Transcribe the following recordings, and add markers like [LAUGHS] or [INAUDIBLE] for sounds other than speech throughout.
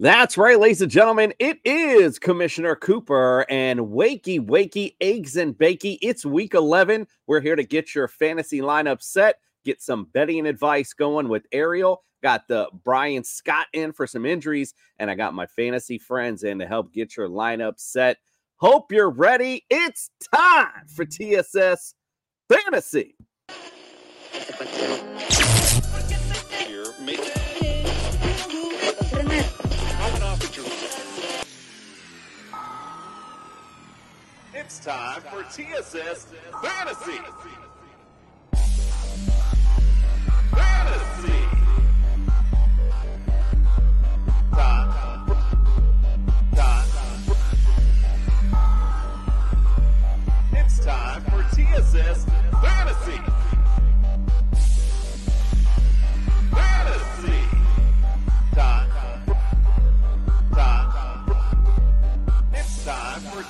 That's right, ladies and gentlemen. It is Commissioner Cooper and Wakey Wakey Eggs and Bakey. It's week 11. We're here to get your fantasy lineup set, get some betting advice going with Ariel. Got the Brian Scott in for some injuries, and I got my fantasy friends in to help get your lineup set. Hope you're ready. It's time for TSS Fantasy. It's time for TSS Fantasy. Fantasy. Time. Time. It's time for TSS Fantasy. Fantasy.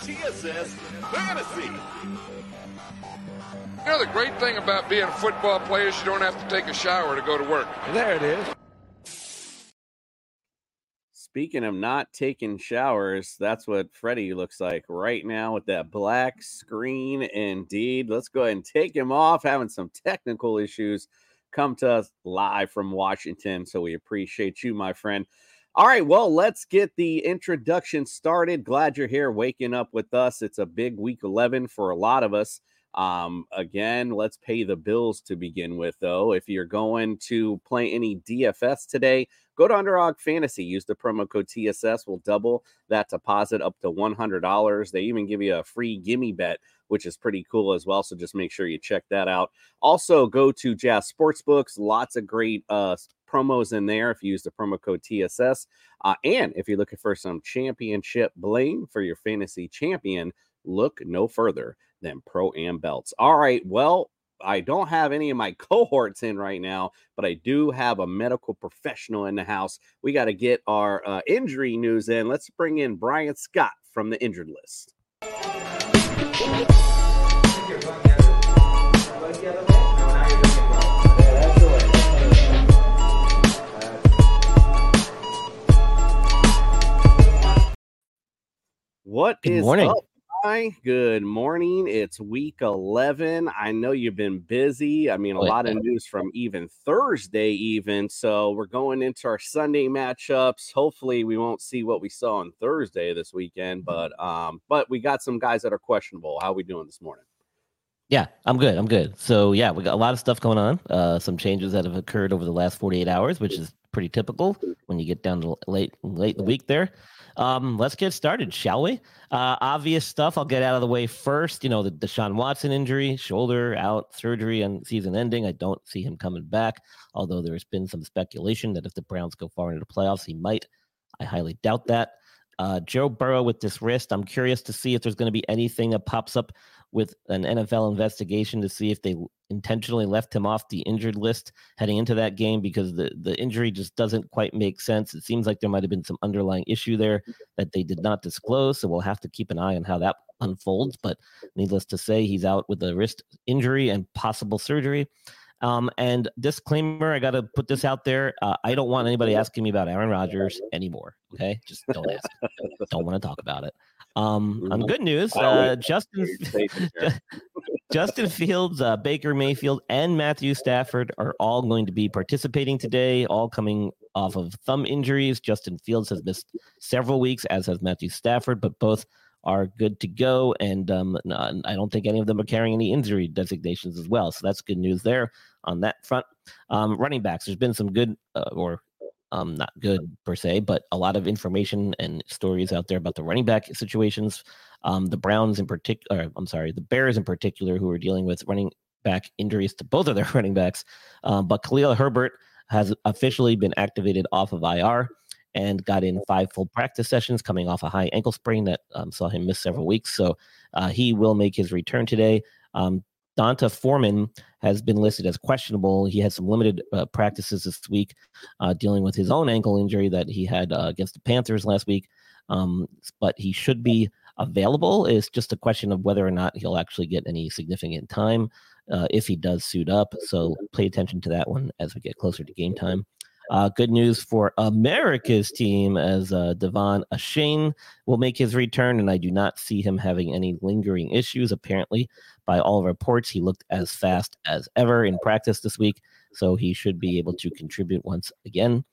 TSS Fantasy. You know, the great thing about being a football player is you don't have to take a shower to go to work. There it is. Speaking of not taking showers, that's what Freddie looks like right now with that black screen. Indeed. Let's go ahead and take him off, having some technical issues. Come to us live from Washington. So we appreciate you, my friend. All right, well, let's get the introduction started. Glad you're here waking up with us. It's a big week 11 for a lot of us. Um, again, let's pay the bills to begin with, though. If you're going to play any DFS today, go to Underdog Fantasy. Use the promo code TSS. We'll double that deposit up to $100. They even give you a free gimme bet, which is pretty cool as well. So just make sure you check that out. Also, go to Jazz Sportsbooks. Lots of great uh, promos in there if you use the promo code TSS. Uh, and if you're looking for some championship bling for your fantasy champion, look no further than Pro Am Belts. All right, well, I don't have any of my [LAUGHS] cohorts in right now, but I do have a medical professional in the house. We got to get our uh, injury news in. Let's bring in Brian Scott from the injured list. What Good is morning. up? Hi, good morning. It's week 11. I know you've been busy. I mean, a Oh, lot of news from even Thursday, even. So we're going into our Sunday matchups. Hopefully, we won't see what we saw on Thursday this weekend, but um, but we got some guys that are questionable. How are we doing this morning? Yeah, I'm good. I'm good. So yeah, we got a lot of stuff going on. Uh, some changes that have occurred over the last 48 hours, which is pretty typical when you get down to late late in the week there. Um, let's get started, shall we? Uh, obvious stuff. I'll get out of the way first. You know, the Deshaun Watson injury, shoulder out, surgery, and season ending. I don't see him coming back. Although there has been some speculation that if the Browns go far into the playoffs, he might. I highly doubt that. Uh, Joe Burrow with this wrist. I'm curious to see if there's going to be anything that pops up with an NFL investigation to see if they intentionally left him off the injured list heading into that game because the, the injury just doesn't quite make sense. It seems like there might have been some underlying issue there that they did not disclose. So we'll have to keep an eye on how that unfolds. But needless to say, he's out with a wrist injury and possible surgery. Um, and disclaimer, I got to put this out there. Uh, I don't want anybody asking me about Aaron Rodgers anymore. Okay, just don't ask. [LAUGHS] don't want to talk about it. Um, on good news, uh, Justin [LAUGHS] Justin Fields, uh, Baker Mayfield, and Matthew Stafford are all going to be participating today, all coming off of thumb injuries. Justin Fields has missed several weeks, as has Matthew Stafford, but both are good to go. And um, n- I don't think any of them are carrying any injury designations as well. So that's good news there on that front. Um, running backs, there's been some good uh, or um, not good per se, but a lot of information and stories out there about the running back situations. Um, the Browns in particular, I'm sorry, the Bears in particular, who are dealing with running back injuries to both of their [LAUGHS] running backs. Um, but Khalil Herbert has officially been activated off of IR and got in five full practice sessions coming off a high ankle sprain that um, saw him miss several weeks. So uh, he will make his return today. Um, D'Onta Foreman has been listed as questionable. He had some limited uh, practices this week, uh, dealing with his own ankle injury that he had uh, against the Panthers last week. Um, but he should be available. It's just a question of whether or not he'll actually get any significant time uh, if he does suit up. So pay attention to that one as we get closer to game time. Uh, good news for America's team as uh, De'Von Achane will make his return, and I do not see him having any lingering issues. Apparently, by all reports, he looked as fast as ever in practice this week, so he should be able to contribute once again.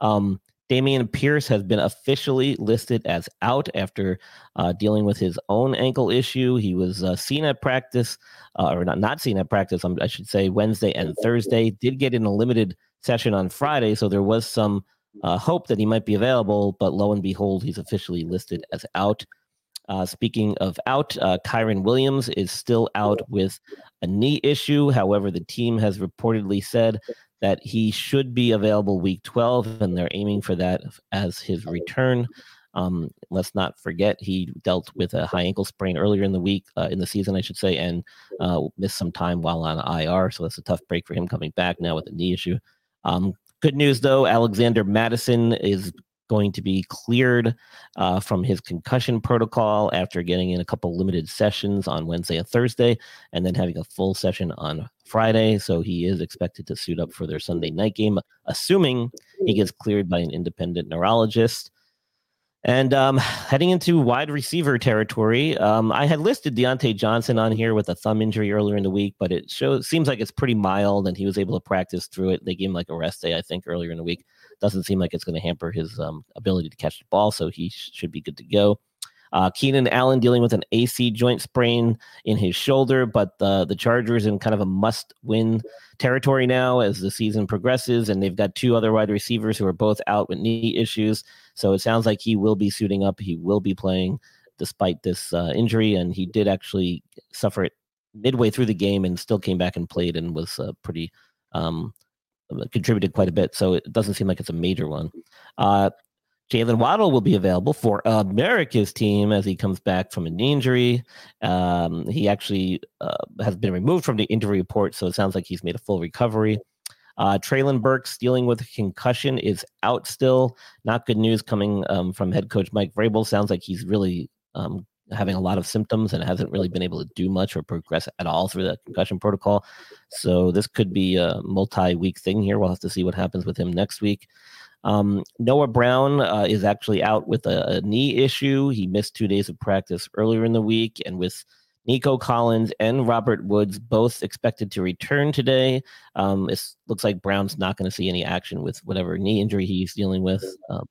Um, Dameon Pierce has been officially listed as out after uh, dealing with his own ankle issue. He was uh, seen at practice, uh, or not, not seen at practice, um, I should say, Wednesday and Thursday. Did get in a limited session on Friday, so there was some uh, hope that he might be available, but lo and behold, he's officially listed as out. Uh, speaking of out, uh, Kyren Williams is still out with a knee issue. However, the team has reportedly said that he should be available week 12, and they're aiming for that as his return. Um, let's not forget he dealt with a high ankle sprain earlier in the week, uh, in the season, I should say, and uh, missed some time while on IR. So that's a tough break for him coming back now with a knee issue. Um, good news, though, Alexander Mattison is going to be cleared uh, from his concussion protocol after getting in a couple limited sessions on Wednesday and Thursday, and then having a full session on Friday. So he is expected to suit up for their Sunday night game, assuming he gets cleared by an independent neurologist. And um, heading into wide receiver territory, um, I had listed Diontae Johnson on here with a thumb injury earlier in the week, but it shows seems like it's pretty mild, and he was able to practice through it. They gave him like a rest day, I think, earlier in the week doesn't seem like it's going to hamper his um, ability to catch the ball, so he sh- should be good to go. Uh, Keenan Allen dealing with an AC joint sprain in his shoulder, but the the Chargers in kind of a must win territory now as the season progresses, and they've got two other wide receivers who are both out with knee issues. So it sounds like he will be suiting up. He will be playing despite this uh, injury, and he did actually suffer it midway through the game and still came back and played and was uh, pretty um, contributed quite a bit. So it doesn't seem like it's a major one. Uh, Jaylen Waddle will be available for America's team as he comes back from an injury. Um, he actually uh, has been removed from the injury report, so it sounds like he's made a full recovery. Uh, Treylon Burks dealing with concussion is out still. Not good news coming um, from head coach Mike Vrabel. Sounds like he's really um, having a lot of symptoms and hasn't really been able to do much or progress at all through the concussion protocol. So this could be a multi-week thing here. We'll have to see what happens with him next week. Um, Noah Brown uh, is actually out with a, a, knee issue. He missed two days of practice earlier in the week, and with Nico Collins and Robert Woods both expected to return today, um, it looks like Brown's not going to see any action with whatever knee injury he's dealing with. Um,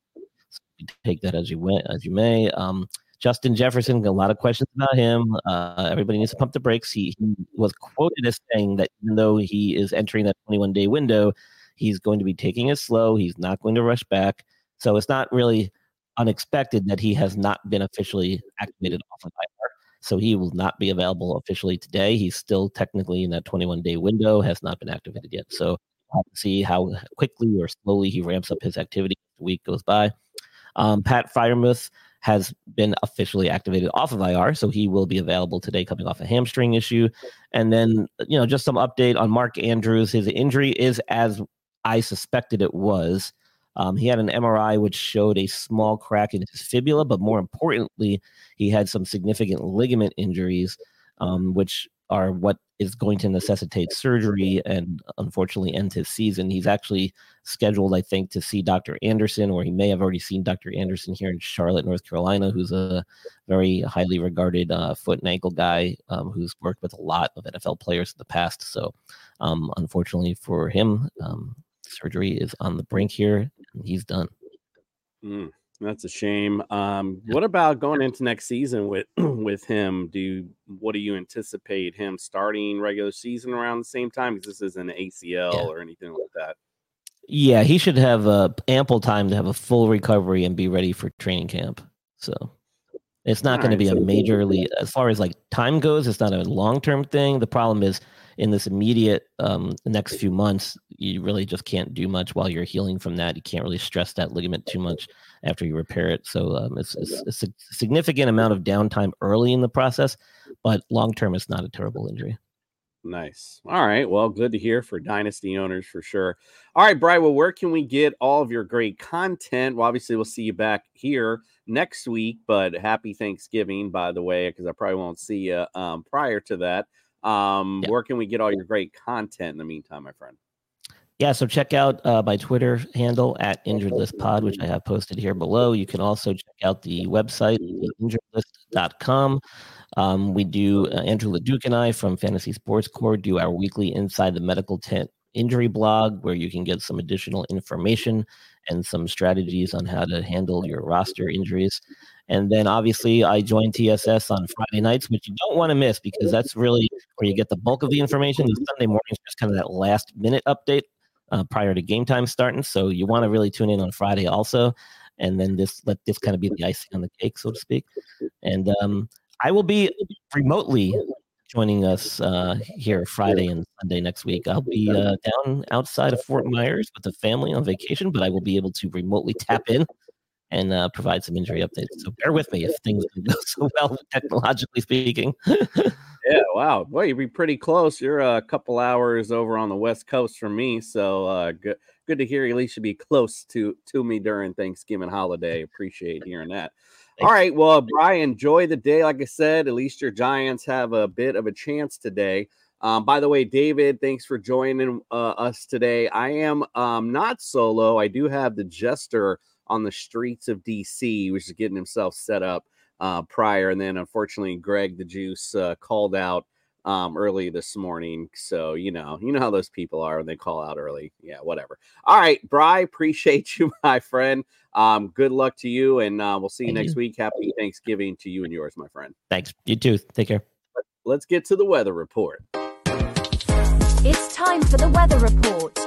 take that as you went, as you may. Um, Justin Jefferson, a lot of questions about him. Uh, everybody needs to pump the brakes. He, he, was quoted as saying that even though he is entering that 21 day window, he's going to be taking it slow. He's not going to rush back. So it's not really unexpected that he has not been officially activated off of IR. So he will not be available officially today. He's still technically in that 21 day window, has not been activated yet. So we'll see how quickly or slowly he ramps up his activity as the week goes by. Um, Pat Freiermuth has been officially activated off of IR, so he will be available today, coming off a hamstring issue. And then, you know, just some update on Mark Andrews. His injury is as I suspected it was. Um, he had an MRI which showed a small crack in his fibula, but more importantly, he had some significant ligament injuries, um, which are what is going to necessitate surgery and unfortunately end his season. He's actually scheduled, I think, to see Dr. Anderson, or he may have already seen Dr. Anderson here in Charlotte, North Carolina, who's a very highly regarded uh, foot and ankle guy um, who's worked with a lot of NFL players in the past. So, um, unfortunately for him, um, surgery is on the brink here, and he's done. Mm. That's a shame. Um, what about going into next season with [CLEARS THROAT] with him? Do you, what do you anticipate him starting regular season around the same time? Because this isn't ACL yeah. or anything like that. Yeah, he should have uh, ample time to have a full recovery and be ready for training camp. So it's not going right, to be so a majorly [LAUGHS] as far as like time goes. It's not a long term thing. The problem is in this immediate um, next few months, you really just can't do much while you're healing from that. You can't really stress that ligament too much after you repair it. So um, it's, it's, a significant amount of downtime early in the process, but long term, it's not a terrible injury. Nice. All right. Well, good to hear for dynasty owners for sure. All right, Brian. Well, where can we get all of your great content? Well, obviously, we'll see you back here next week, but happy Thanksgiving, by the way, because I probably won't see you um, prior to that. Um, yeah. Where can we get all your great content in the meantime, my friend? Yeah, so check out uh, my Twitter handle at Injured List Pod, which I have posted here below. You can also check out the website, injuredlist.com. Um, we do, uh, Andrew LeDuc and I from Fantasy Sports Core do our weekly Inside the Medical Tent injury blog where you can get some additional information and some strategies on how to handle your roster injuries. And then obviously, I join TSS on Friday nights, which you don't want to miss because that's really where you get the bulk of the information. The Sunday morning is just kind of that last minute update uh, prior to game time starting. So you want to really tune in on Friday also. And then this let this kind of be the icing on the cake, so to speak. And um, I will be remotely joining us uh, here Friday and Sunday next week. I'll be uh, [LAUGHS] down outside of Fort Myers with the family on vacation, but I will be able to remotely tap in and uh, provide some injury updates. So bear with me if things don't go [LAUGHS] so well, technologically speaking. [LAUGHS] yeah, wow. Well, you'd be pretty close. You're a couple hours over on the West Coast from me. So uh, good, good to hear at least you be close to, to me during Thanksgiving holiday. Appreciate hearing that. All right. Well, Brian, enjoy the day. Like I said, at least your Giants have a bit of a chance today. Um, by the way, David, thanks for joining uh, us today. I am um, not solo. I do have the Jester on the streets of DC, which is getting himself set up uh, prior. And then, unfortunately, Greg the Juice uh, called out um, early this morning. So you know, you know how those people are when they call out early. Yeah, whatever. All right, Bry, [LAUGHS] appreciate you, my friend. Um, good luck to you, and uh, we'll see you Thank next you. week. Happy Thanksgiving to you and yours, my friend. Thanks. You too. Take care. Let's get to the weather report. It's time for the weather report.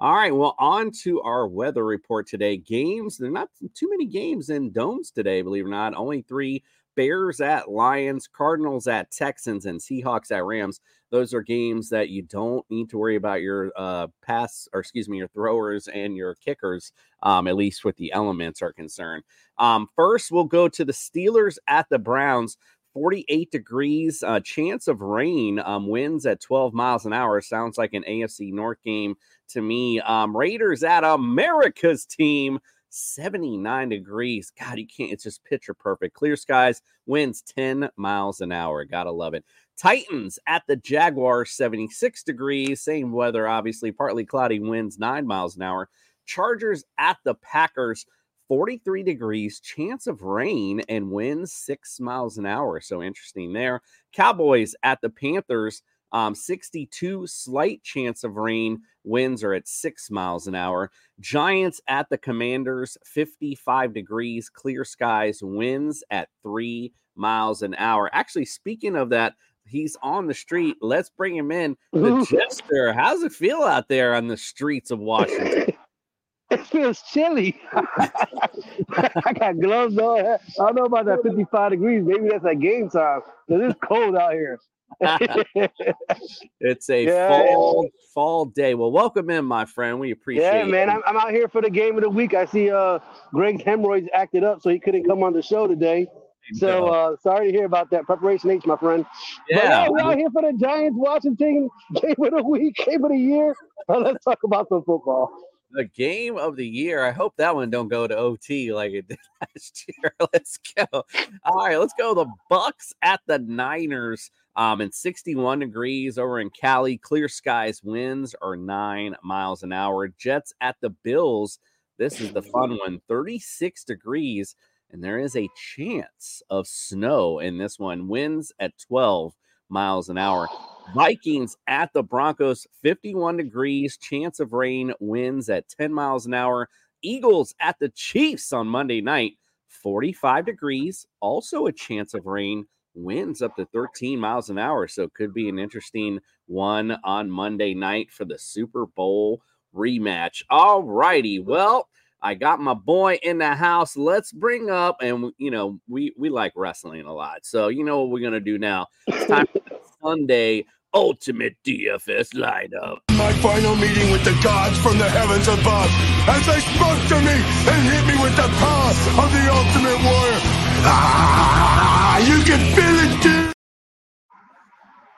All right, well, on to our weather report today. Games, there are not too many games in domes today, believe it or not. Only three Bears at Lions, Cardinals at Texans, and Seahawks at Rams. Those are games that you don't need to worry about your uh, pass, or excuse me, your throwers and your kickers, um, at least with the elements are concerned. Um, first, we'll go to the Steelers at the Browns. 48 degrees, uh, chance of rain, um, winds at 12 miles an hour. Sounds like an AFC North game to me. Um, Raiders at America's team, 79 degrees. God, you can't, it's just picture perfect. Clear skies, winds 10 miles an hour. Gotta love it. Titans at the Jaguars, 76 degrees. Same weather, obviously, partly cloudy, winds 9 miles an hour. Chargers at the Packers, 43 degrees, chance of rain, and winds 6 miles an hour. So interesting there. Cowboys at the Panthers, um, 62, slight chance of rain. Winds are at six miles an hour. Giants at the Commanders, 55 degrees, clear skies, winds at three miles an hour. Actually, speaking of that, he's on the street. Let's bring him in. The [LAUGHS] Jester, how's it feel out there on the streets of Washington? [LAUGHS] It feels chilly. [LAUGHS] I got gloves on. I don't know about that 55 degrees. Maybe that's at game time. Because it's cold out here. [LAUGHS] it's a yeah, fall fall day. Well, welcome in, my friend. We appreciate. Yeah, man. I'm, I'm, out here for the game of the week. I see uh Greg hemorrhoids acted up, so he couldn't come on the show today. So uh, sorry to hear about that. Preparation H, my friend. Yeah, but, yeah we're out here for the Giants Washington [LAUGHS] game of the week, game of the year. Uh, let's talk about some football the game of the year. I hope that one don't go to OT like it [LAUGHS] did last year. [LAUGHS] Let's go. All right, let's go. The Bucks at the Niners. Um, and 61 degrees over in Cali. Clear skies, winds are nine miles an hour. Jets at the Bills. This is the fun one. 36 degrees, and there is a chance of snow in this one. Winds at 12 miles an hour. Vikings at the Broncos, 51 degrees, chance of rain, winds at 10 miles an hour. Eagles at the Chiefs on Monday night, 45 degrees, also a chance of rain, winds up to 13 miles an hour. So it could be an interesting one on Monday night for the Super Bowl rematch. All righty. Well, I got my boy in the house. Let's bring up, and you know, we we like wrestling a lot. So you know what we're gonna do now. It's time for Sunday ultimate DFS lineup. My final meeting with the gods from the heavens above as they spoke to me and hit me with the power of the ultimate warrior. Ah, you can feel it, dude.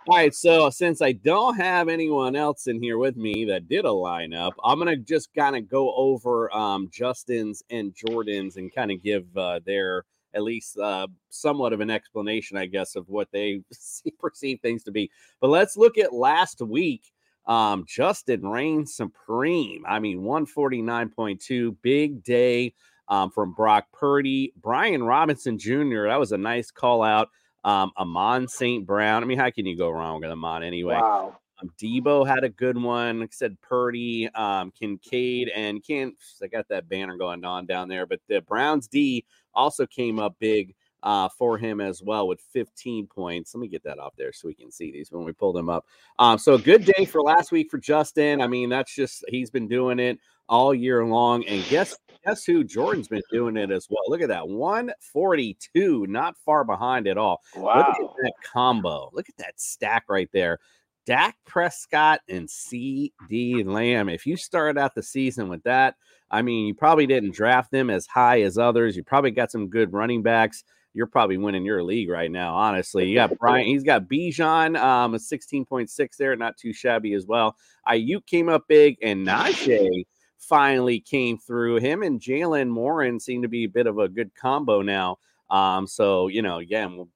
All right, so since I don't have anyone else in here with me that did a lineup, I'm gonna just kind of go over um, Justin's and Jordan's and kind of give uh, their at least uh, somewhat of an explanation, I guess, of what they [LAUGHS] see, perceive things to be. But let's look at last week. Um, Justin reigns supreme. I mean, 149.2, big day um, from Brock Purdy, Brian Robinson Jr. That was a nice call out. Um, Amon St. Brown. I mean, how can you go wrong with Amon anyway? Wow. Um, Debo had a good one. Like I said, Purdy, um, Kincaid, and can I got that banner going on down there. But the Browns D also came up big uh, for him as well with 15 points. Let me get that off there so we can see these when we pull them up. Um, so good day for last week for Justin. I mean, that's just he's been doing it all year long. And guess guess who? Jordan's been doing it as well. Look at that 142, not far behind at all. Wow. Look at that combo. Look at that stack right there. Dak Prescott and CeeDee Lamb. If you started out the season with that, I mean, you probably didn't draft them as high as others. You probably got some good running backs. You're probably winning your league right now, honestly. You got [LAUGHS] Brian, he's got Bijan, um, a 16.6 there, not too shabby as well. Aiyuk came up big, and Najee finally came through. Him and Jalen Morin seem to be a bit of a good combo now. Um, so you know, again,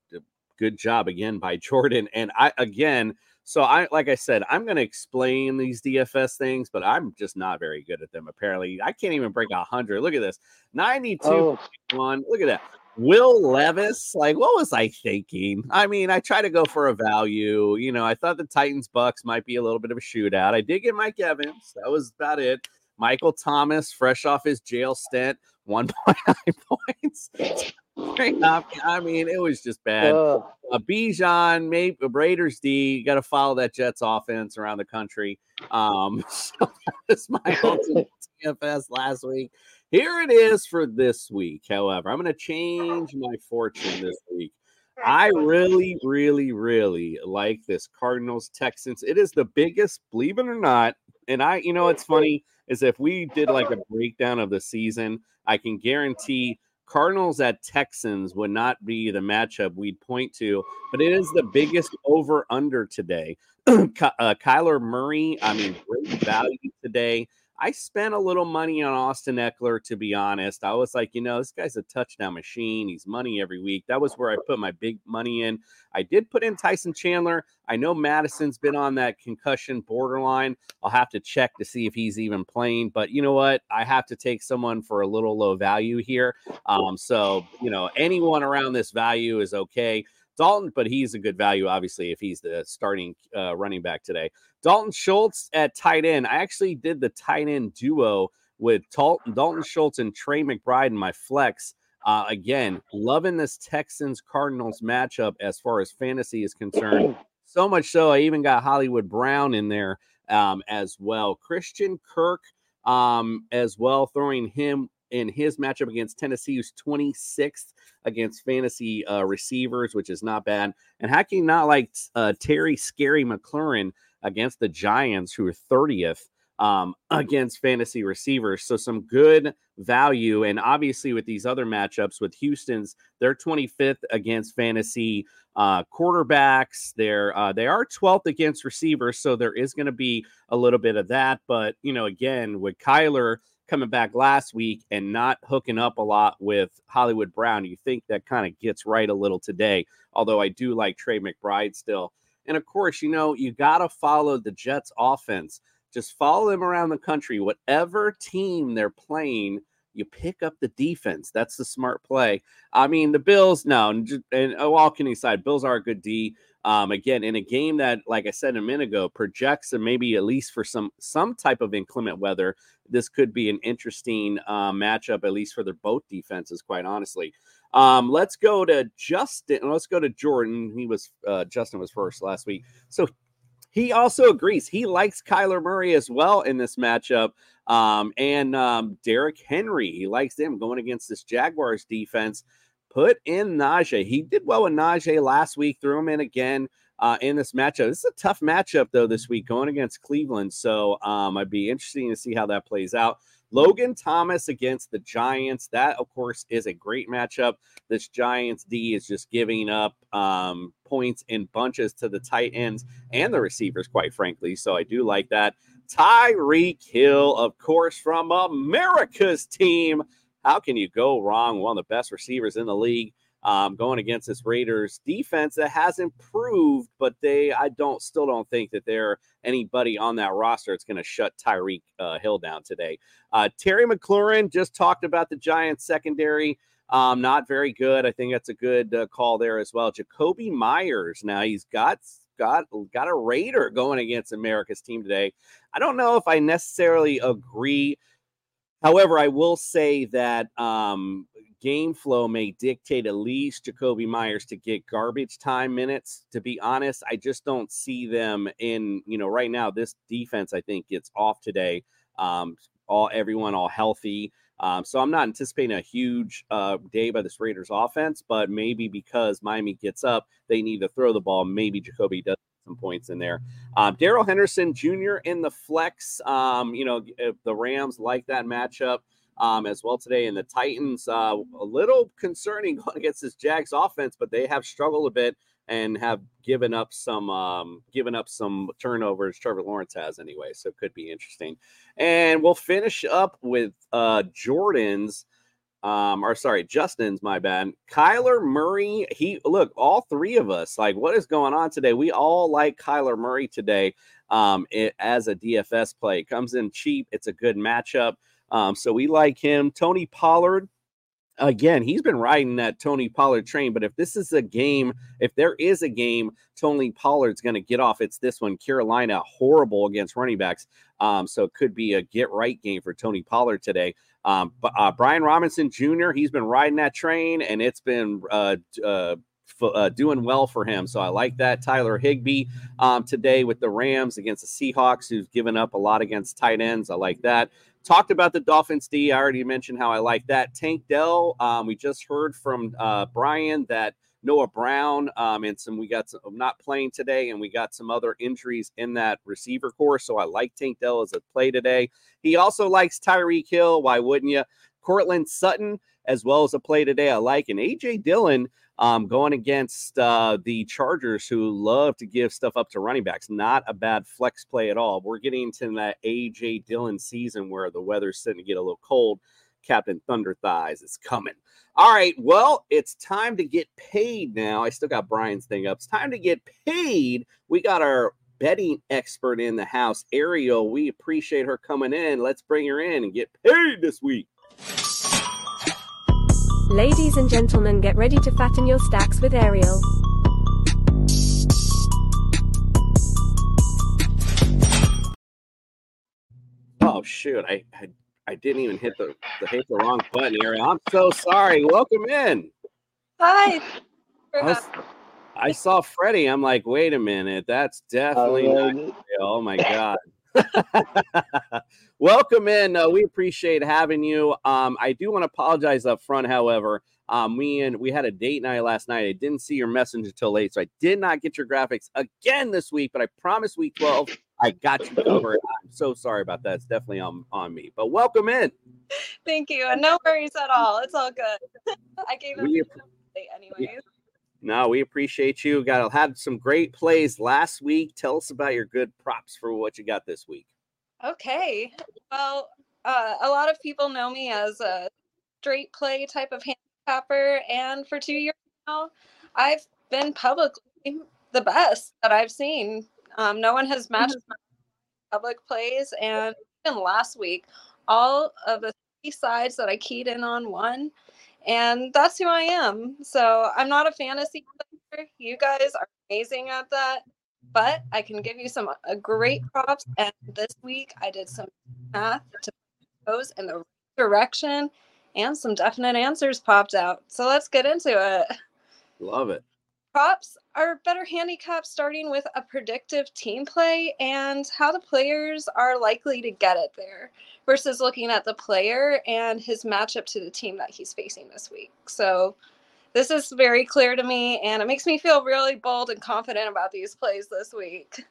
good job again by [LAUGHS] Jordan. And I again, so I like I said, I'm going to explain these DFS things, but I'm just not very good at them. Apparently, I can't even break a hundred. Look at this, 92 Oh. one. Look at that. Will Levis, like, what was I thinking? I mean, I try to go for a value. You know, I thought the Titans Bucks might be a little bit of a shootout. I did get Mike Evans. That was about it. Michael Thomas, fresh off his jail stint, 1.9 [LAUGHS] points. I mean, it was just bad. Uh, Uh, Bijan, maybe Raiders D. Got to follow that Jets offense around the country. Um, [LAUGHS] so that's my [LAUGHS] ultimate DFS last week. Here it is for this week. However, I'm going to change my fortune this week. I really, really, really like this Cardinals Texans. It is the biggest, believe it or not. And I, you know, it's funny is if we did like a breakdown of the season, I can guarantee Cardinals at Texans would not be the matchup we'd point to, but it is the biggest over under today. [CLEARS THROAT] Uh, Kyler Murray, I mean, great value today. I spent a little money on Austin Ekeler, to be honest. I was like, you know, this guy's a touchdown machine. He's money every week. That was where I put my big money in. I did put in Tyson Chandler. I know Mattison's been on that concussion borderline. I'll have to check to see if he's even playing. But you know what? I have to take someone for a little low value here. Um, so, you know, anyone around this value is okay. Dalton, but he's a good value, obviously, if he's the starting uh, running back today. Dalton Schultz at tight end. I actually did the tight end duo with Dalton, Dalton Schultz and Trey McBride in my flex. Uh, again, loving this Texans Cardinals matchup as far as fantasy is concerned. [CLEARS THROAT] So much so, I even got Hollywood Brown in there um, as well. Christian Kirk um, as well, throwing him in his matchup against Tennessee, who's 26th against fantasy uh, receivers, which is not bad. And how can you not like uh, Terry Scary McLaurin against the Giants, who are 30th um, against fantasy receivers? So some good value. And obviously, with these other matchups with Houston's, they're 25th against fantasy uh, quarterbacks. They're uh, they are 12th against receivers, so there is going to be a little bit of that. But you know, again, with Kyler coming back last week and not hooking up a lot with Hollywood Brown, you think that kind of gets right a little today. Although I do like Trey McBride still. And of course, you know, you got to follow the Jets offense. Just follow them around the country. Whatever team they're playing, you pick up the defense. That's the smart play. I mean, the Bills, no, and, and oh, all kidding aside, Bills are a good D. Um, again, in a game that, like I said a minute ago, projects and maybe at least for some some type of inclement weather, this could be an interesting uh, matchup, at least for their both defenses. Quite honestly, um, let's go to Justin. Let's go to Jordan. He was uh, Justin was first last week, so he also agrees. He likes Kyler Murray as well in this matchup. Um, and um, Derrick Henry, he likes him going against this Jaguars defense. Put in Najee. He did well with Najee last week. Threw him in again uh, in this matchup. This is a tough matchup though this week going against Cleveland. So um, I'd be interesting to see how that plays out. Logan Thomas against the Giants. That, of course, is a great matchup. This Giants D is just giving up um, points in bunches to the tight ends and the receivers, quite frankly. So I do like that. Tyreek Hill, of course, from America's team. How can you go wrong? One of the best receivers in the league. Um, going against this Raiders defense that has improved, but they I don't still don't think that they're anybody on that roster that's going to shut Tyreek uh, Hill down today. Uh, Terry McLaurin just talked about the Giants secondary. Um, not very good. I think that's a good uh, call there as well. Jakobi Meyers. Now he's got got got a Raider going against America's team today. I don't know if I necessarily agree. However, I will say that um, game flow may dictate at least Jakobi Meyers to get garbage time minutes. To be honest, I just don't see them in, you know, right now, this defense, I think, gets off today. Um, all everyone all healthy. Um, so I'm not anticipating a huge uh, day by this Raiders offense, but maybe because Miami gets up, they need to throw the ball. Maybe Jakobi does some points in there. Um, Darrell Henderson Jr. in the flex. Um, you know, if the Rams like that matchup um, as well today. And the Titans, uh, a little concerning [LAUGHS] going against this Jags offense, but they have struggled a bit and have given up some um, given up some turnovers. Trevor Lawrence has anyway, so it could be interesting. And we'll finish up with uh, Jordan's. Um, or sorry, Justin's my bad. Kyler Murray, he look, all three of us, like, what is going on today? We all like Kyler Murray today um, it, as a DFS play. Comes in cheap, it's a good matchup. Um, so we like him. Tony Pollard, again, he's been riding that Tony Pollard train. But if this is a game, if there is a game, Tony Pollard's going to get off. It's this one. Carolina horrible against running backs. Um, so it could be a get right game for Tony Pollard today. Um, uh, Brian Robinson Jr. He's been riding that train, and it's been uh, uh, uh, doing well for him. So I like that. Tyler Higbee um, today with the Rams against the Seahawks, who's given up a lot against tight ends. I like that. Talked about the Dolphins D. I already mentioned how I like that. Tank Dell. Um, we just heard from uh, Brian that Noah Brown um, and some we got some not playing today, and we got some other injuries in that receiver corps. So I like Tank Dell as a play today. He also likes Tyreek Hill. Why wouldn't you? Courtland Sutton as well as a play today. I like and AJ Dillon um, going against uh, the Chargers, who love to give stuff up to running backs. Not a bad flex play at all. We're getting into that AJ Dillon season where the weather's starting to get a little cold. Captain Thunder Thighs is coming. All right, well, it's time to get paid now. I still got Brian's thing up. It's time to get paid. We got our betting expert in the house, Ariel. We appreciate her coming in. Let's bring her in and get paid this week. Ladies and gentlemen, get ready to fatten your stacks with Ariel. Oh shoot! I, I I didn't even hit the, the hit the wrong button, here. I'm so sorry. Welcome in. Hi. I, was, I saw Freddie. I'm like, wait a minute. That's definitely not. Ariel. Oh my god. [LAUGHS] Welcome in. Uh, we appreciate having you. Um, I do want to apologize up front, however. Um, we and we had a date night last night. I didn't see your message until late, so I did not get your graphics again this week. But I promise week twelve, I got you covered. I'm so sorry about that. It's definitely on on me. But welcome in. Thank you, and no worries at all. It's all good. [LAUGHS] I gave him anyways. No, we appreciate you. Got had some great plays last week. Tell us about your good props for what you got this week. Okay. Well, uh, a lot of people know me as a straight play type of handicapper, and for two years now, I've been publicly the best that I've seen. Um, no one has matched my public plays, and even last week, all of the sides that I keyed in on won, and that's who I am. So I'm not a fantasy player. You guys are amazing at that but I can give you some uh, great props. And this week I did some math to pose in the right direction, and some definite answers popped out. So let's get into it. Love it. Props are better handicaps starting with a predictive team play and how the players are likely to get it there versus looking at the player and his matchup to the team that he's facing this week. So this is very clear to me and it makes me feel really bold and confident about these plays this week.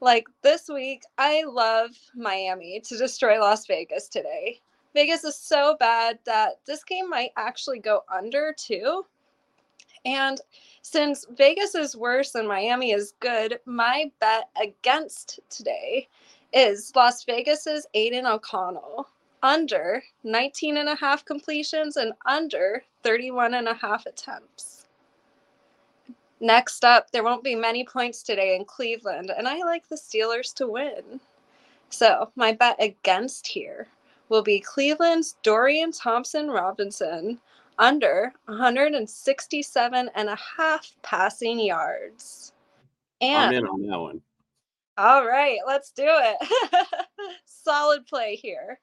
Like this week, I love Miami to destroy Las Vegas today. Vegas is so bad that this game might actually go under too. And since Vegas is worse and Miami is good, my bet against today is Las Vegas's Aidan O'Connell under 19 and a half completions and under 31 and a half attempts. Next up, there won't be many points today in Cleveland, and I like the Steelers to win. So, my bet against here will be Cleveland's Dorian Thompson Robinson under 167 and a half passing yards. And I'm in on that one. all right, let's do it. [LAUGHS] Solid play here.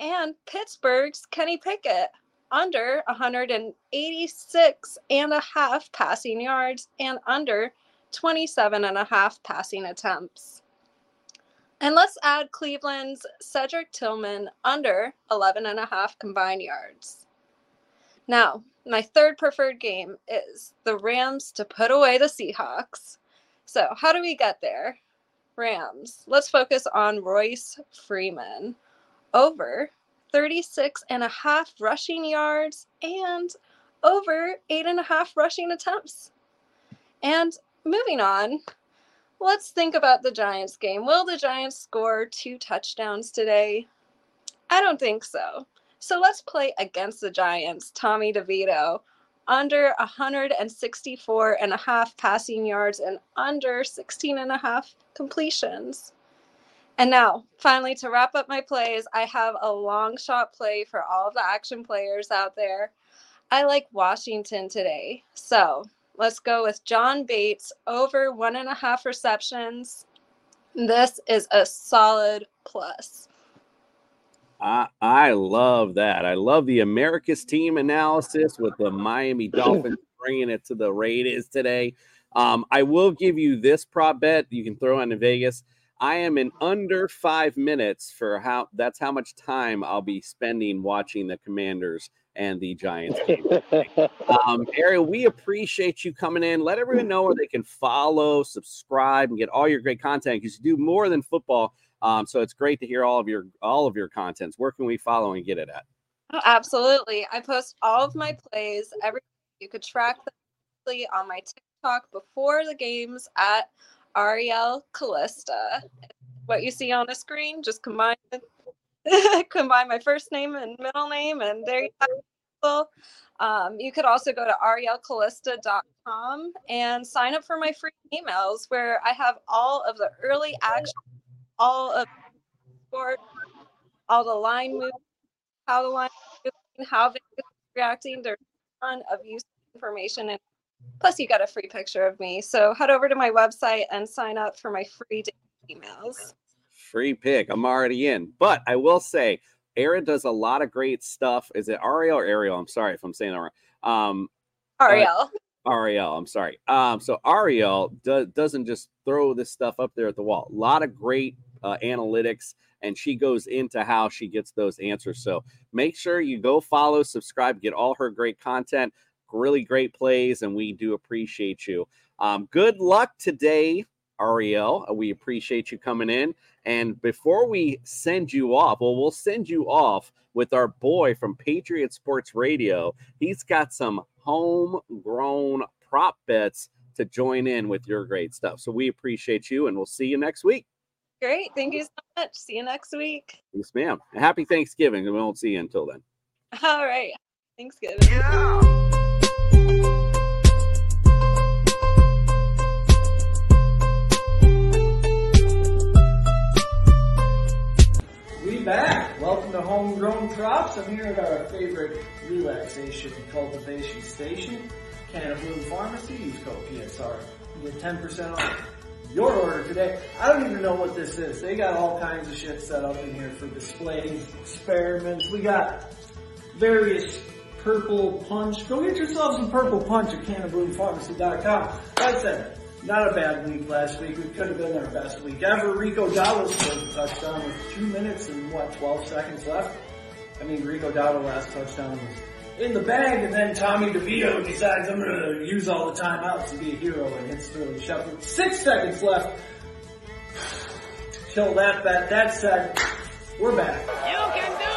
And Pittsburgh's Kenny Pickett under 186 and a half passing yards and under 27 and a half passing attempts. And let's add Cleveland's Cedric Tillman under 11 and a half combined yards. Now, my third preferred game is the Rams to put away the Seahawks. So, how do we get there? Rams. Let's focus on Royce Freeman. Over 36 and a half rushing yards and over eight and a half rushing attempts. And moving on, let's think about the Giants game. Will the Giants score two touchdowns today? I don't think so. So let's play against the Giants. Tommy DeVito, under 164 and a half passing yards and under 16 and a half completions. And now, finally, to wrap up my plays, I have a long shot play for all of the action players out there. I like Washington today. So let's go with John Bates over one and a half receptions. This is a solid plus. I I love that. I love the America's team analysis with the Miami [CLEARS THROAT] Dolphins bringing it to the Raiders today. Um, I will give you this prop bet you can throw on into Vegas. I am in under five minutes for how that's how much time I'll be spending watching the Commanders and the Giants game. [LAUGHS] um, Ariel, we appreciate you coming in. Let everyone know where they can follow, subscribe, and get all your great content because you do more than football. Um, so it's great to hear all of your all of your contents. Where can we follow and get it at? Oh, absolutely. I post all of my plays every you could track them on my TikTok before the games at Ariel Callista. What you see on the screen, just combine [LAUGHS] combine my first name and middle name, and there you go. Um, you could also go to arielcallista.com and sign up for my free emails where I have all of the early action, all of sport, all the line moves, how the line how they reacting. There's a ton of useful information and plus you got a free picture of me. So head over to my website and sign up for my free emails. Free pick. I'm already in. But I will say, Aaron does a lot of great stuff. Is it Ariel or Ariel? I'm sorry if I'm saying that wrong. Um, Ariel. Uh, Ariel, I'm sorry. Um, so Ariel do, doesn't just throw this stuff up there at the wall. A lot of great uh, analytics, and she goes into how she gets those answers. So make sure you go follow, subscribe, get all her great content, really great plays, and we do appreciate you. Um, good luck today, Ariel. We appreciate you coming in. And before we send you off, well, we'll send you off with our boy from Patriot Sports Radio. He's got some homegrown prop bets to join in with your great stuff. So we appreciate you, and we'll see you next week. Great. Thank you so much. See you next week. Yes, ma'am. Happy Thanksgiving, and we won't see you until then. All right. Thanksgiving. Yeah. We back. Welcome to Homegrown Crops. I'm here at our favorite relaxation and cultivation station, Can of Bloom Pharmacy. Use code PSR. You get 10% off your order today. I don't even know what this is. They got all kinds of shit set up in here for displays, experiments. We got various purple punch. Go get yourself some purple punch at cannaboomfarmacy.com. Like I said, Not a bad week last week. It could have been our best week ever. Rico Dowdle scored a touchdown with two minutes and what, 12 seconds left? I mean, Rico Dowdle last touchdown was in the bag, and then Tommy DeVito decides I'm to use all the timeouts to be a hero and hits Sterling Shepard. Six seconds left. [SIGHS] Kill that bet. That said, we're back. You can do!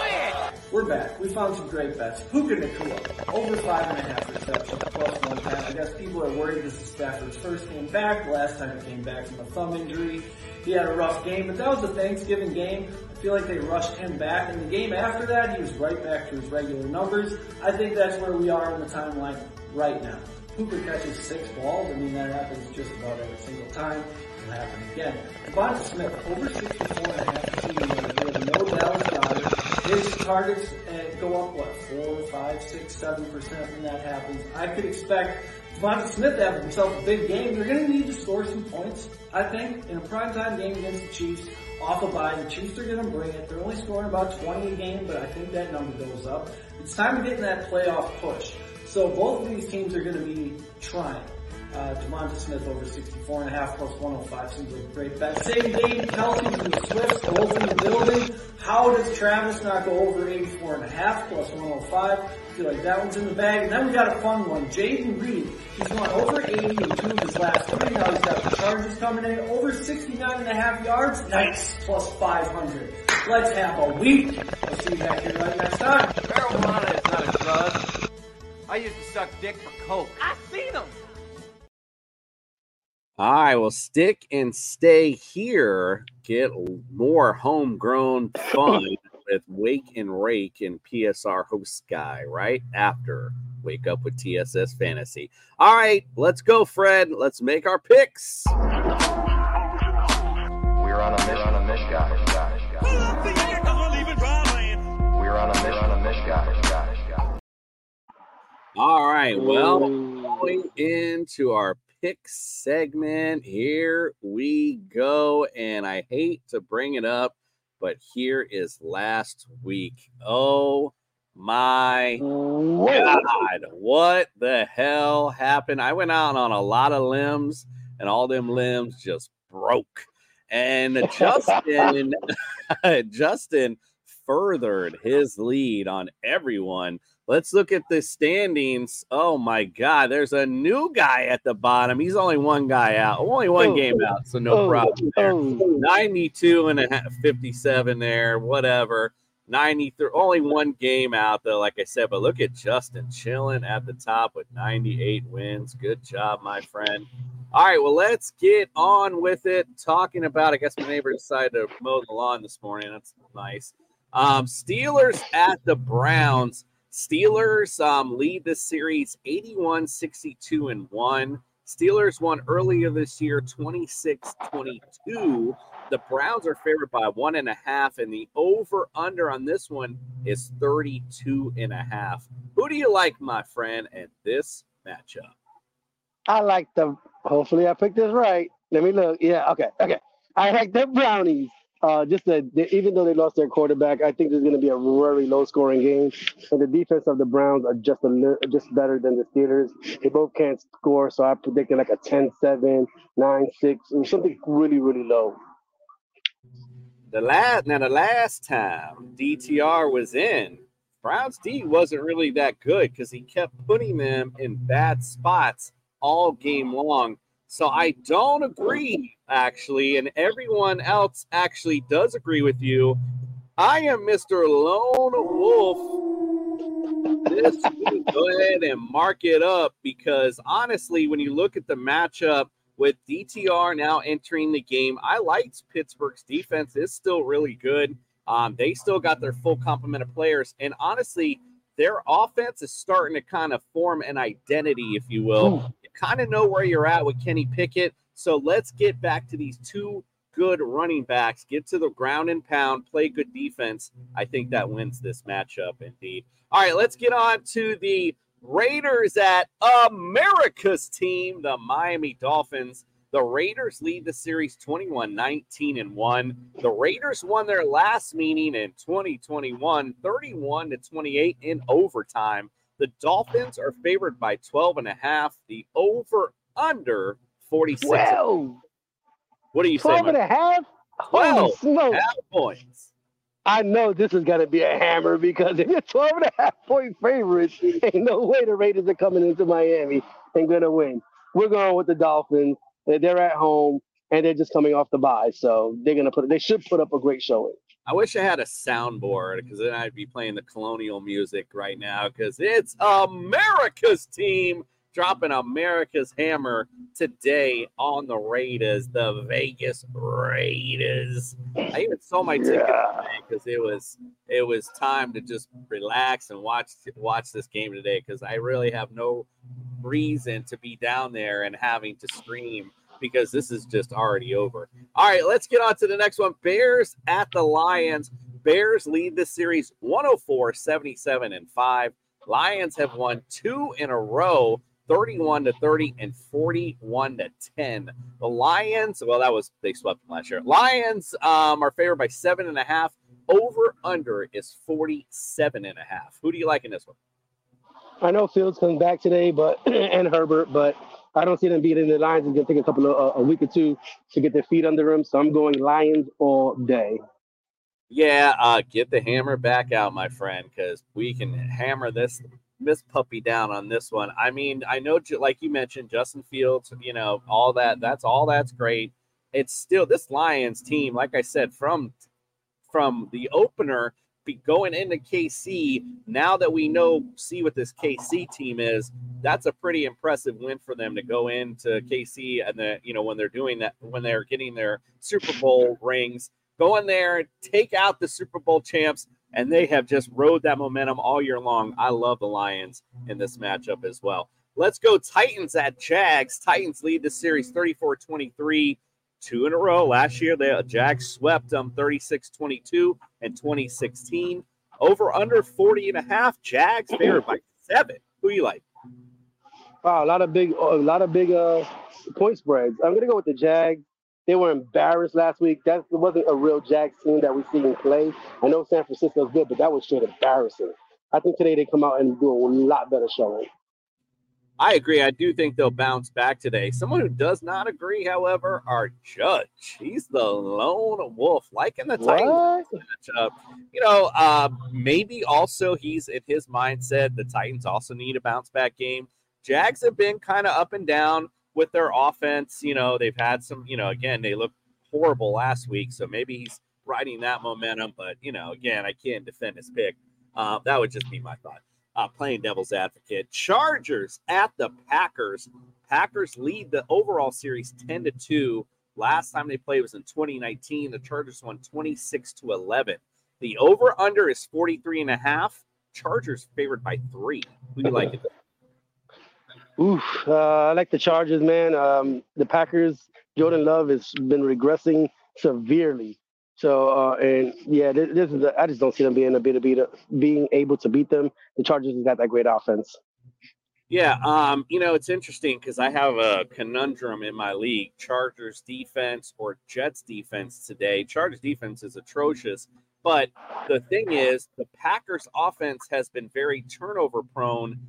We're back. We found some great bets. Puka Nacua, over five and a half receptions, plus one pass. I guess people are worried this is Stafford's first game back. Last time he came back from a thumb injury, he had a rough game, but that was a Thanksgiving game. I feel like they rushed him back. In the game after that, he was right back to his regular numbers. I think that's where we are in the timeline right now. Puka catches six balls. I mean, that happens just about every single time. It'll happen again. DeVonta Smith, over 64 and a half yards. We have no Dallas Goedert. His targets uh, go up, what, four, five, six, seven percent when that happens. I could expect DeVonta Smith to have himself a big game. They're going to need to score some points, I think, in a primetime game against the Chiefs. Off a bye, the Chiefs are going to bring it. They're only scoring about 20 a game, but I think that number goes up. It's time to get in that playoff push. So both of these teams are going to be trying. Uh, DeVonta Smith over 64 and a half plus 105 seems like a great bet. Same game, Kelce's and the Swifts both in the building. How does Travis not go over 84 and a half plus 105? I feel like that one's in the bag. And then we got a fun one. Jayden Reed. He's gone over 80 in two of his last three. Now he's got the Chargers coming in. Over 69 and a half yards. Nice. Plus 500. Let's have a week. I'll see you back here right next time. Marijuana is not a drug. I used to suck dick for coke. I seen them. All right, well, stick and stay here. Get more homegrown fun with Wake and Rake and PSR host guy right after Wake Up with TSS Fantasy. All right, let's go, Fred. Let's make our picks. We're on a mission. On a mission, guys. guys, guys. We're on a mission. On a mission, guys. guys, guys. All right, well, going into our pick segment. Here we go. And I hate to bring it up, but here is last week. Oh my God. What the hell happened? I went out on a lot of limbs, and all them limbs just broke. And [LAUGHS] Justin, [LAUGHS] Justin furthered his lead on everyone Let's look at the standings. Oh my God, there's a new guy at the bottom. He's only one guy out, only one oh, game out, so no oh, problem there. Oh. 92 and a half, 57 there, whatever. 93, only one game out though, like I said. But look at Justin chilling at the top with 98 wins. Good job, my friend. All right, well, let's get on with it. Talking about, I guess my neighbor decided to mow the lawn this morning. That's nice. Um, Steelers at the Browns. Steelers um, lead this series 81 62 and 1. Steelers won earlier this year 26 22. The Browns are favored by one and a half, and the over under on this one is 32 and a half. Who do you like, my friend, in this matchup? I like the, hopefully, I picked this right. Let me look. Yeah, okay, okay. I like the Brownies. Uh, just that even though they lost their quarterback, I think there's going to be a very low scoring game. And the defense of the Browns are just a li- just better than the Steelers. They both can't score, so I predicted like a 10-7, 9-6, or something really really low. The last now the last time DTR was in, Browns D wasn't really that good because he kept putting them in bad spots all game long. So I don't agree, actually, and everyone else actually does agree with you. I am Mr. Lone Wolf. This week, go ahead and mark it up because honestly, when you look at the matchup with DTR now entering the game, I liked Pittsburgh's defense is still really good. Um, they still got their full complement of players, and honestly, their offense is starting to kind of form an identity, if you will. You kind of know where you're at with Kenny Pickett. So let's get back to these two good running backs, get to the ground and pound, play good defense. I think that wins this matchup indeed. All right, let's get on to the Raiders at America's team, the Miami Dolphins. The Raiders lead the series 21 19 and 1. The Raiders won their last meeting in 2021 31 to 28 in overtime. The Dolphins are favored by 12 and a half. The over under 46. Well, what do you 12 say? 12 and a half? 12 half points. I know this is going to be a hammer because if you're 12 and a half point favorites, ain't no way the Raiders are coming into Miami and going to win. We're going with the Dolphins. They're at home and they're just coming off the bye, so they're gonna put. They should put up a great showing. I wish I had a soundboard because then I'd be playing the colonial music right now because it's America's team dropping America's hammer today on the Raiders, the Vegas Raiders. I even sold my ticket because it was it was time to just relax and watch watch this game today because I really have no reason to be down there and having to stream because this is just already over. All right, let's get on to the next one. Bears at the Lions. Bears lead the series 104 77 and 5. Lions have won two in a row 31 to 30 and 41 to 10. The Lions, well, that was they swept last year. Lions um, are favored by seven and a half. Over under is 47 and a half. Who do you like in this one? I know Fields comes back today, but [CLEARS THROAT] and Herbert, but I don't see them beating the Lions. It's gonna take a couple of uh, a week or two to get their feet under them. So I'm going Lions all day. Yeah, uh, get the hammer back out, my friend, because we can hammer this this puppy down on this one. I mean, I know, like you mentioned, Justin Fields, you know, all that. That's all. That's great. It's still this Lions team, like I said, from from the opener going into KC. Now that we know, see what this KC team is, that's a pretty impressive win for them to go into KC and the you know when they're doing that when they're getting their Super Bowl rings, go in there, take out the Super Bowl champs and they have just rode that momentum all year long. I love the Lions in this matchup as well. Let's go Titans at Jags. Titans lead the series 34 23, two in a row. Last year, the Jags swept them 36 22 and 2016. Over under 40 and a half. Jags favored by seven. Who you like? Wow, a lot of big, a lot of big uh, point spreads. I'm gonna go with the Jags. They were embarrassed last week. That wasn't a real Jags team that we see in play. I know San Francisco's good, but that was straight embarrassing. I think today they come out and do a lot better showing. I agree. I do think they'll bounce back today. Someone who does not agree, however, are Judge. He's the lone wolf, like in the Titans matchup. You know, uh, maybe also he's in his mindset. The Titans also need a bounce back game. Jags have been kind of up and down with their offense. You know, they've had some, you know, again, they looked horrible last week. So maybe he's riding that momentum. But, you know, again, I can't defend his pick. Uh, that would just be my thought. Uh, playing devil's advocate. Chargers at the Packers. Packers lead the overall series 10 to 2. Last time they played was in 2019. The Chargers won 26 to 11. The over under is 43 and a half. Chargers favored by three. Who do you like it? Oof, uh, I like the Chargers, man. Um, the Packers, Jordan Love has been regressing severely. So, uh, and yeah, this, this is. I just don't see them being a bit of beat, being able to beat them. The Chargers has got that great offense. Yeah, um, you know, it's interesting because I have a conundrum in my league: Chargers defense or Jets defense today. Chargers defense is atrocious, but the thing is, the Packers offense has been very turnover prone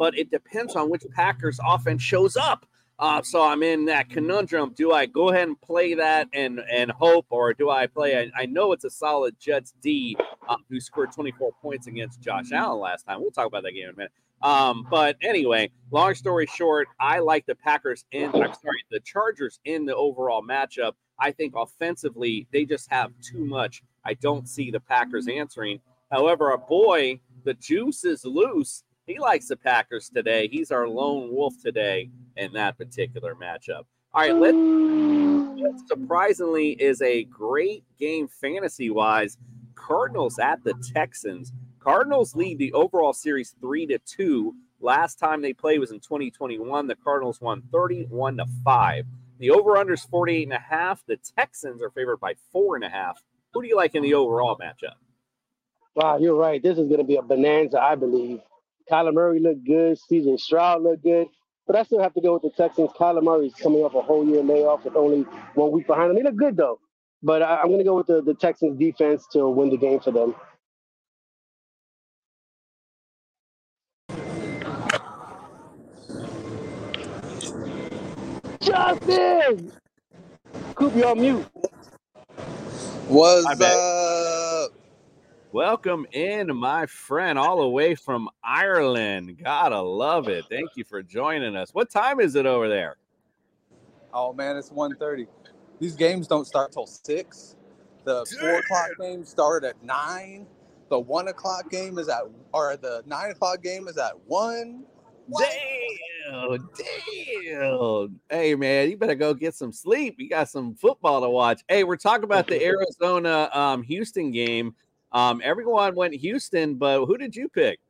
but it depends on which Packers offense shows up. Uh, so I'm in that conundrum. Do I go ahead and play that and and hope, or do I play? I, I know it's a solid Jets D uh, who scored 24 points against Josh Allen last time. We'll talk about that game in a minute. Um, but anyway, long story short, I like the Packers in. I'm sorry, the Chargers in the overall matchup. I think offensively they just have too much. I don't see the Packers answering. However, a boy, the juice is loose he likes the Packers today. He's our lone wolf today in that particular matchup. All right, let's what surprisingly is a great game fantasy wise. Cardinals at the Texans. Cardinals lead the overall series three to two. Last time they played was in 2021. The Cardinals won 31 to 5. The over-under is 48 and a half. The Texans are favored by four and a half. Who do you like in the overall matchup? Wow, you're right. This is going to be a bonanza, I believe. Kyler Murray looked good. CJ Stroud looked good. But I still have to go with the Texans. Kyler Murray's coming off a whole year layoff with only one week behind him. He looked good, though. But I, am going to go with the, the Texans defense to win the game for them. Justin! Coop, you on mute. What's up? Uh, Welcome in, my friend, all the way from Ireland. Gotta love it. Thank you for joining us. What time is it over there? Oh man, it's 1.30. These games don't start till six. The four o'clock game started at nine. The one o'clock game is at, or the nine o'clock game is at one. Damn, damn. Hey man, you better go get some sleep. You got some football to watch. Hey, we're talking about the [LAUGHS] Arizona um, Houston game. Um, everyone went Houston, but who did you pick?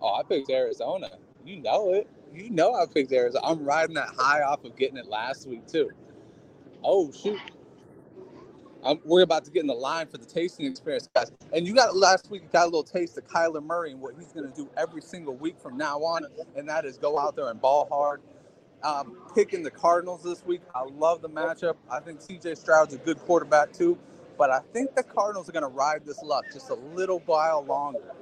Oh, I picked Arizona. You know it. You know I picked Arizona. I'm riding that high off of getting it last week too. Oh shoot. I'm, we're about to get in the line for the tasting experience, guys. And you got last week, got a little taste of Kyler Murray and what he's going to do every single week from now on, and that is go out there and ball hard. Um, picking the Cardinals this week, I love the matchup. I think C.J. Stroud's a good quarterback too, but I think the Cardinals are going to ride this luck just a little while longer.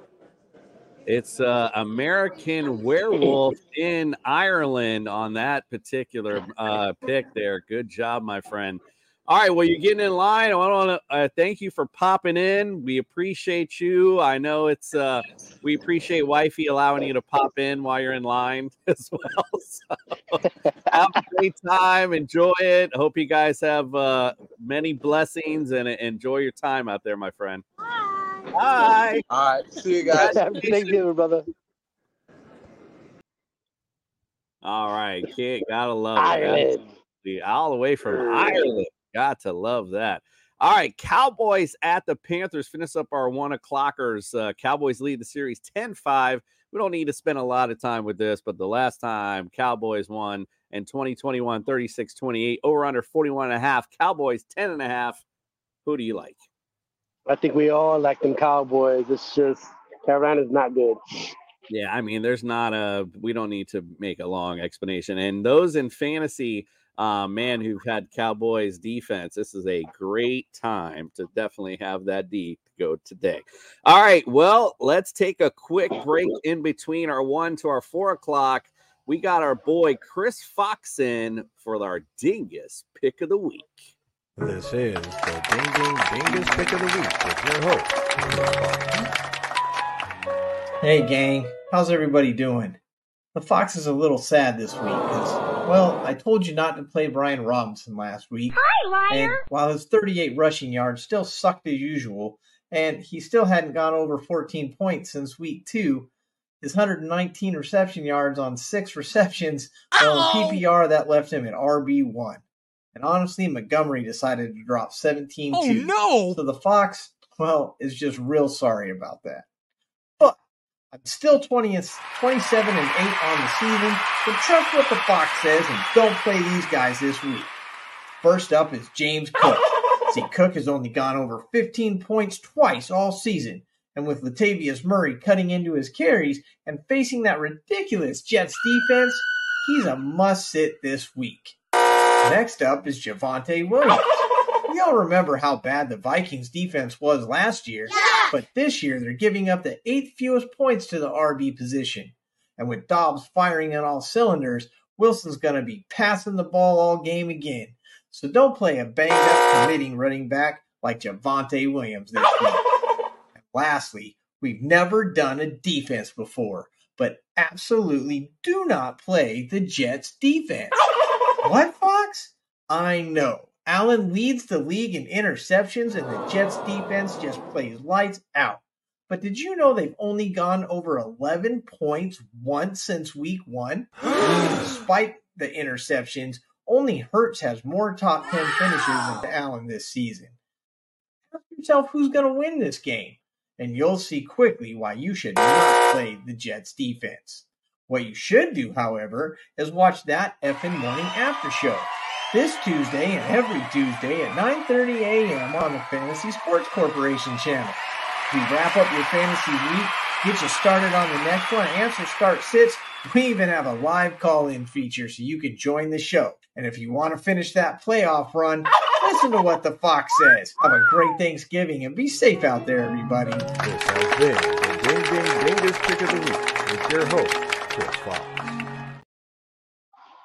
It's uh, American Werewolf in Ireland on that particular uh, pick there. Good job, my friend. All right, well, you're getting in line. I want to uh, thank you for popping in. We appreciate you. I know it's uh, we appreciate wifey allowing you to pop in while you're in line [LAUGHS] as well. [LAUGHS] So have a great time. Enjoy it. Hope you guys have uh, many blessings and enjoy your time out there, my friend. Bye. Bye. All right, see you guys. Thank you, brother. All right, kid, gotta love it. Ireland. All the way from Ireland. Got to love that. All right, Cowboys at the Panthers. Finish up our one o'clockers. Uh, Cowboys lead the series 10 5. We don't need to spend a lot of time with this, but the last time Cowboys won in 2021 36 28, over under 41 and a half. Cowboys 10 and a half. Who do you like? I think we all like them Cowboys. It's just Carolina's not good. Yeah, I mean, there's not a, we don't need to make a long explanation. And those in fantasy, uh, man, who've had Cowboys defense, this is a great time to definitely have that D to go today. All right, well, let's take a quick break in between our one to our four o'clock. We got our boy Chris Fox in for our dingus pick of the week. This is the Ding Ding Dingus Pick of the Week with your host. Hey, gang. How's everybody doing? The Fox is a little sad this week because, well, I told you not to play Brian Robinson last week. Hi, And while his 38 rushing yards still sucked as usual, and he still hadn't gone over 14 points since week two, his 119 reception yards on six [LAUGHS] receptions, well, in oh. PPR, that left him at RB1. And honestly, Montgomery decided to drop 17 Oh, no! So the Fox, well, is just real sorry about that. I'm still 20 27 and 8 on the season, but trust what the Fox says and don't play these guys this week. First up is James Cook. [LAUGHS] See, Cook has only gone over 15 points twice all season, and with Latavius Murray cutting into his carries and facing that ridiculous Jets defense, he's a must sit this week. Next up is Javonte Williams. [LAUGHS] We all remember how bad the Vikings defense was last year, but this year they're giving up the eighth fewest points to the RB position. And with Dobbs firing on all cylinders, Wilson's going to be passing the ball all game again. So don't play a banged up committing running back like Javonte Williams this week. And lastly, we've never done a defense before, but absolutely do not play the Jets defense. What, Fox? I know. Allen leads the league in interceptions, and the Jets defense just plays lights out. But did you know they've only gone over 11 points once since week one? [GASPS] Despite the interceptions, only Hurts has more top 10 finishes than Allen this season. Ask yourself who's going to win this game, and you'll see quickly why you should not play the Jets defense. What you should do, however, is watch that effing morning after show this Tuesday and every Tuesday at 9:30 a.m. on the Fantasy Sports Corporation channel. We wrap up your fantasy week, get you started on the next one, answer start sits. We even have a live call-in feature so you can join the show. And if you want to finish that playoff run, listen to what the Fox says. Have a great Thanksgiving and be safe out there, everybody. This has been the Ding Ding Dingus Pick of the Week with your host.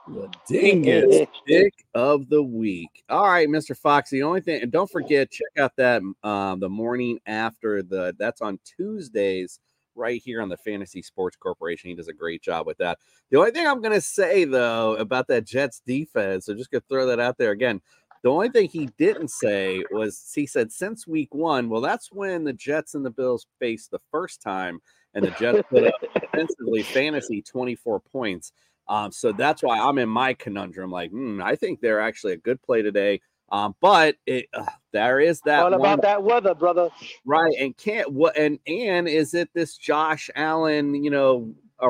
The dingus pick of the week. All right, Mr. Fox. The only thing, and don't forget, check out that um, the morning after the that's on Tuesdays right here on the Fantasy Sports Corporation. He does a great job with that. The only thing I'm going to say though about that Jets defense, so just gonna throw that out there again. The only thing he didn't say was he said since week one, well, that's when the Jets and the Bills faced the first time, and the Jets put up [LAUGHS] defensively fantasy 24 points. Um, so that's why I'm in my conundrum. Like, hmm, I think they're actually a good play today. Um, but it uh, there is that one- about that weather, brother. right? And can't what and and is it this Josh Allen? You know, a,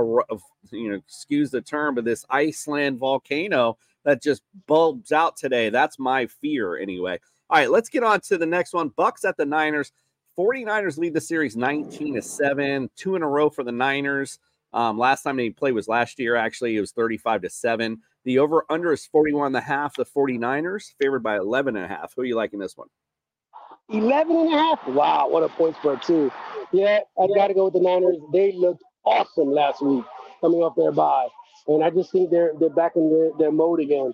you know, excuse the term, but this Iceland volcano that just bulbs out today. That's my fear anyway. All right, let's get on to the next one. Bucks at the Niners. 49ers lead the series 19 to 7, two in a row for the Niners. Um, last time they played was last year, actually. It was 35 to 7. The over under is 41 and a half. The 49ers favored by 11 and a half. Who are you liking this one? 11 and a half. Wow, what a point spread, too. Yeah, I got to go with the Niners. They looked awesome last week coming off their bye. And I just think they're they're back in their, their mode again.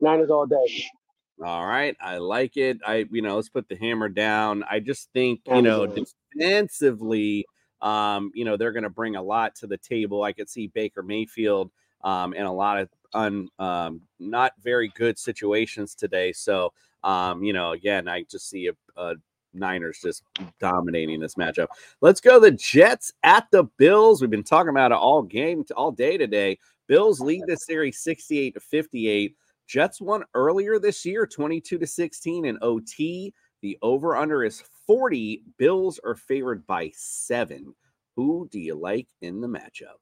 Niners all day. All right, I like it. I, you know, let's put the hammer down. I just think, you know, defensively, um, you know, they're going to bring a lot to the table. I could see Baker Mayfield um, in a lot of un, um, not very good situations today. So, um, you know, again, I just see a, a Niners just dominating this matchup. Let's go the Jets at the Bills. We've been talking about it all game, all day today. Bills lead this series 68 to 58. Jets won earlier this year, 22 to 16 in OT. The over under is 40. Bills are favored by seven. Who do you like in the matchup?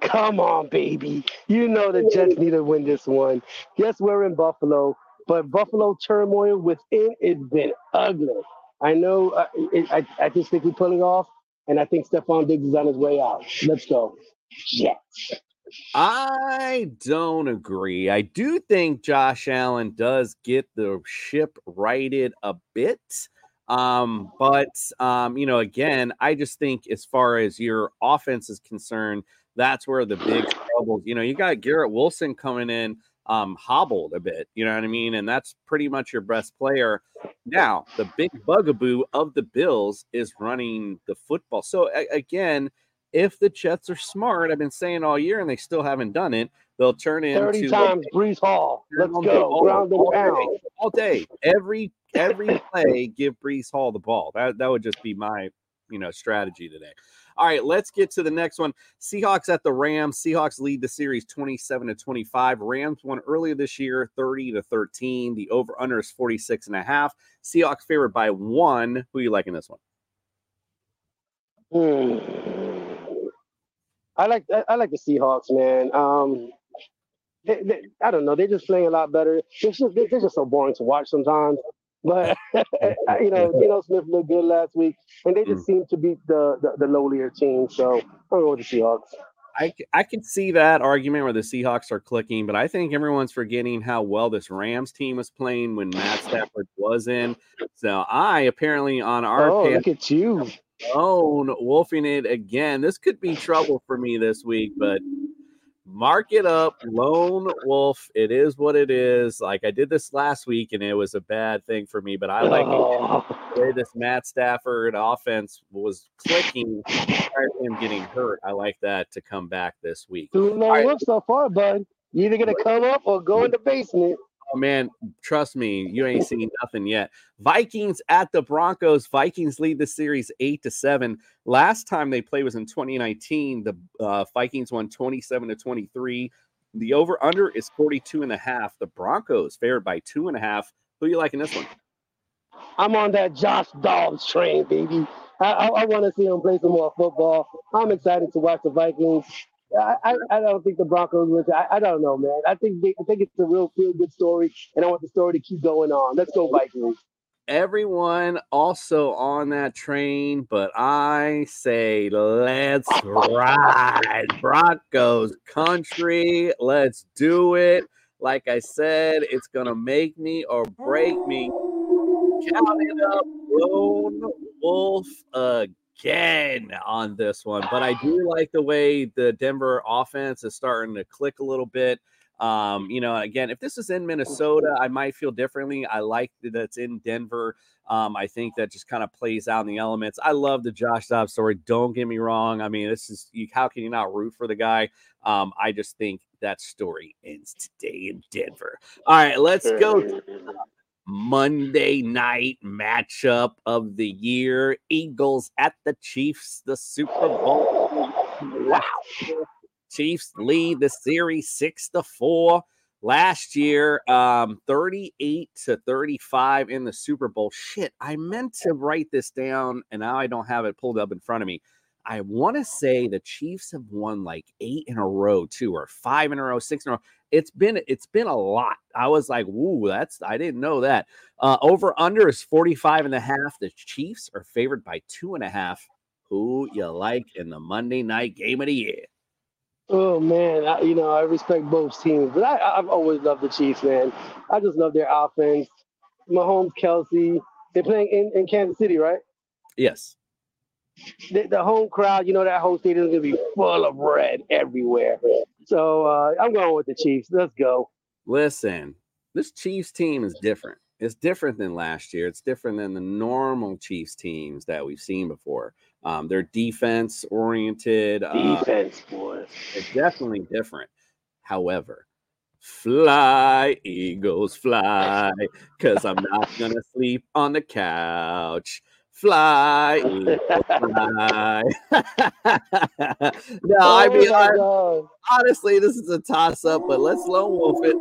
Come on, baby. You know the Jets need to win this one. Yes, we're in Buffalo, but Buffalo turmoil within it's been ugly. I know. Uh, it, I, I just think we pull it off, and I think Stefon Diggs is on his way out. Let's go. Jets. I don't agree. I do think Josh Allen does get the ship righted a bit. Um, but um, you know, again, I just think as far as your offense is concerned, that's where the big troubles. You know, you got Garrett Wilson coming in um hobbled a bit, you know what I mean? And that's pretty much your best player. Now, the big bugaboo of the Bills is running the football. So a- again, if the Jets are smart, I've been saying all year and they still haven't done it, they'll turn into 30 times Breece Hall. Let's all- go. all- Ground and all day, all day. Every every [LAUGHS] play, give Breece Hall the ball. That that would just be my you know strategy today. All right, let's get to the next one. Seahawks at the Rams. Seahawks lead the series 27 to 25. Rams won earlier this year 30 to 13. The over under is 46 and a half. Seahawks favored by one. Who are you liking this one? Hmm. I like I, like the Seahawks, man. Um, they, they, I don't know. They're just playing a lot better. They're just, they're just so boring to watch sometimes. But [LAUGHS] [LAUGHS] you know, Geno Smith looked good last week, and they just seem to beat the the, the lowlier team. So I'm going with the Seahawks. I, I can see that argument where the Seahawks are clicking, but I think everyone's forgetting how well this Rams team was playing when Matt Stafford was in. So I apparently on our Oh, look at you. Own wolfing it again. This could be trouble for me this week, but mark it up. Lone wolf. It is what it is. Like I did this last week and it was a bad thing for me, but I like Oh. the way this Matt Stafford offense was clicking prior to him getting hurt. I like that to come back this week. Two lone wolves so far, bud. You either gonna come up or go in the basement. Oh man, trust me, you ain't seen nothing yet. Vikings at the Broncos. Vikings lead the series eight to seven. Last time they played was in 2019. The uh, Vikings won 27 to 23. The over under is 42 and a half. The Broncos favored by two and a half. Who you liking this one? I'm on that Josh Dobbs train, baby. I, I, I want to see him play some more football. I'm excited to watch the Vikings. I, I, don't think the Broncos will. I, I don't know, man. I think they, I think it's a real feel good story, and I want the story to keep going on. Let's go Vikings. Everyone also on that train, but I say let's ride Broncos country. Let's do it. Like I said, it's gonna make me or break me. Count it up, lone wolf again on this one. But I do like the way the Denver offense is starting to click a little bit. Um, you know, again, if this is in Minnesota, I might feel differently. I like that it's in Denver. Um, I think that just kind of plays out in the elements. I love the Josh Dobbs story. Don't get me wrong. I mean, this is you, how can you not root for the guy? Um, I just think that story ends today in Denver. All right, let's go. [LAUGHS] Monday night matchup of the year Eagles at the Chiefs, the Super Bowl. Wow. Chiefs lead the series six to four. Last year, um, 38 to 35 in the Super Bowl. Shit, I meant to write this down and now I don't have it pulled up in front of me. I want to say the Chiefs have won like eight in a row, too, or five in a row, six in a row. It's been it's been a lot. I was like, "Ooh, that's I didn't know that." Uh, over under is 45 and a half. The Chiefs are favored by two and a half. Who you like in the Monday night game of the year? Oh man, I, you know I respect both teams, but I, I've always loved the Chiefs, man. I just love their offense. Mahomes, Kelce, they're playing in, in Kansas City, right? Yes. The, the home crowd, you know that whole stadium is gonna be full of red everywhere. So uh, I'm going with the Chiefs. Let's go. Listen, this Chiefs team is different. It's different than last year. It's different than the normal Chiefs teams that we've seen before. Um, they're defense oriented. Defense, uh, boy. It's definitely different. However, fly, Eagles, fly, because I'm not going to sleep on the couch. Fly, [LAUGHS] fly. [LAUGHS] no, Oh I mean, I, honestly, this is a toss up, but let's lone wolf it.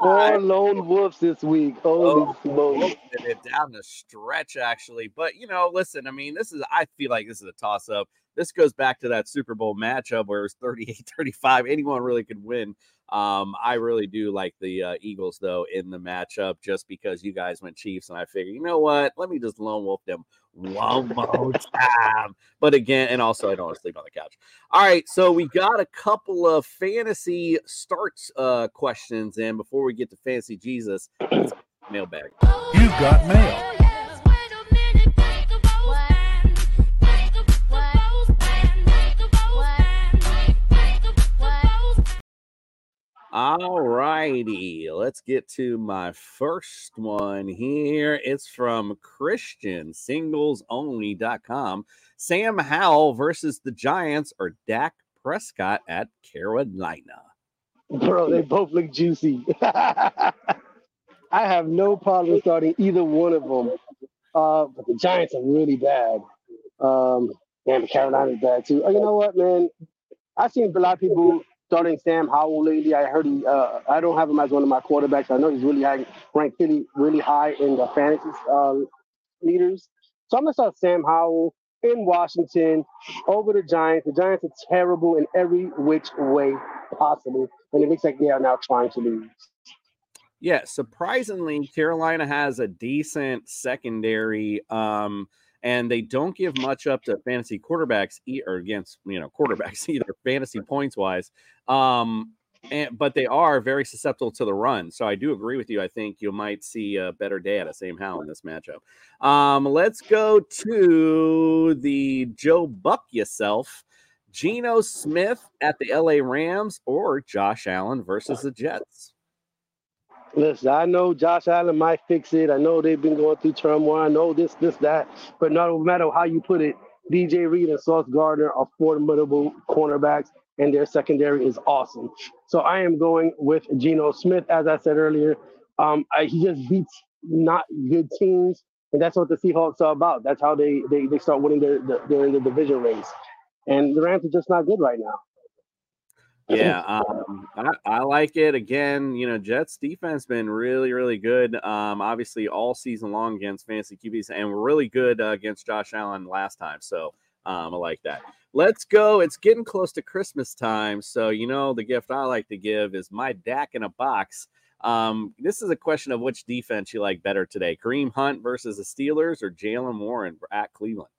Four lone wolves this week. Holy Oh, it down the stretch, actually. But you know, listen, I mean, this is I feel like this is a toss up. This goes back to that Super Bowl matchup where it was 38 35. Anyone really could win. Um, I really do like the uh, Eagles though in the matchup just because you guys went Chiefs, and I figure, you know what? Let me just lone wolf them one more [LAUGHS] time. But again, and also I don't want to sleep on the couch. All right, so we got a couple of fantasy starts uh questions and before we get to fantasy Jesus. Let's get to mailbag. You've got mail. All righty, let's get to my first one here. It's from Christian singlesonly.com. Sam Howell versus the Giants or Dak Prescott at Carolina. Bro, they both look juicy. [LAUGHS] I have no problem starting either one of them. Uh, but the Giants are really bad. Um, and Carolina's bad too. Oh, you know what, man? I've seen a lot of people starting Sam Howell lately. I heard he. Uh, I don't have him as one of my quarterbacks. I know he's really high, ranked really, really high in the fantasy uh, leaders. So I'm gonna start Sam Howell in Washington over the Giants. The Giants are terrible in every which way possible, and it looks like they are now trying to lose. Yeah, surprisingly, Carolina has a decent secondary. Um, and they don't give much up to fantasy quarterbacks e- or against you know quarterbacks [LAUGHS] either fantasy points wise um and but they are very susceptible to the run so i do agree with you i think you might see a better day out of Sam Howell in this matchup um let's go to the joe buck yourself Geno Smith at the LA Rams or Josh Allen versus the Jets. Listen, I know Josh Allen might fix it. I know they've been going through turmoil. I know this, this, that. But no matter how you put it, DJ Reed and Sauce Gardner are formidable cornerbacks, and their secondary is awesome. So I am going with Geno Smith, as I said earlier. Um, I, he just beats not good teams, and that's what the Seahawks are about. That's how they they, they start winning their, their, they're in the division race. And the Rams are just not good right now. Yeah, um, I, I like it. Again, you know, Jets defense been really, really good. Um, obviously all season long against fantasy QBs, and we're really good uh, against Josh Allen last time. So um, I like that. Let's go. It's getting close to Christmas time, so you know the gift I like to give is my DAC in a box. Um, this is a question of which defense you like better today: Kareem Hunt versus the Steelers or Jaylen Warren at Cleveland.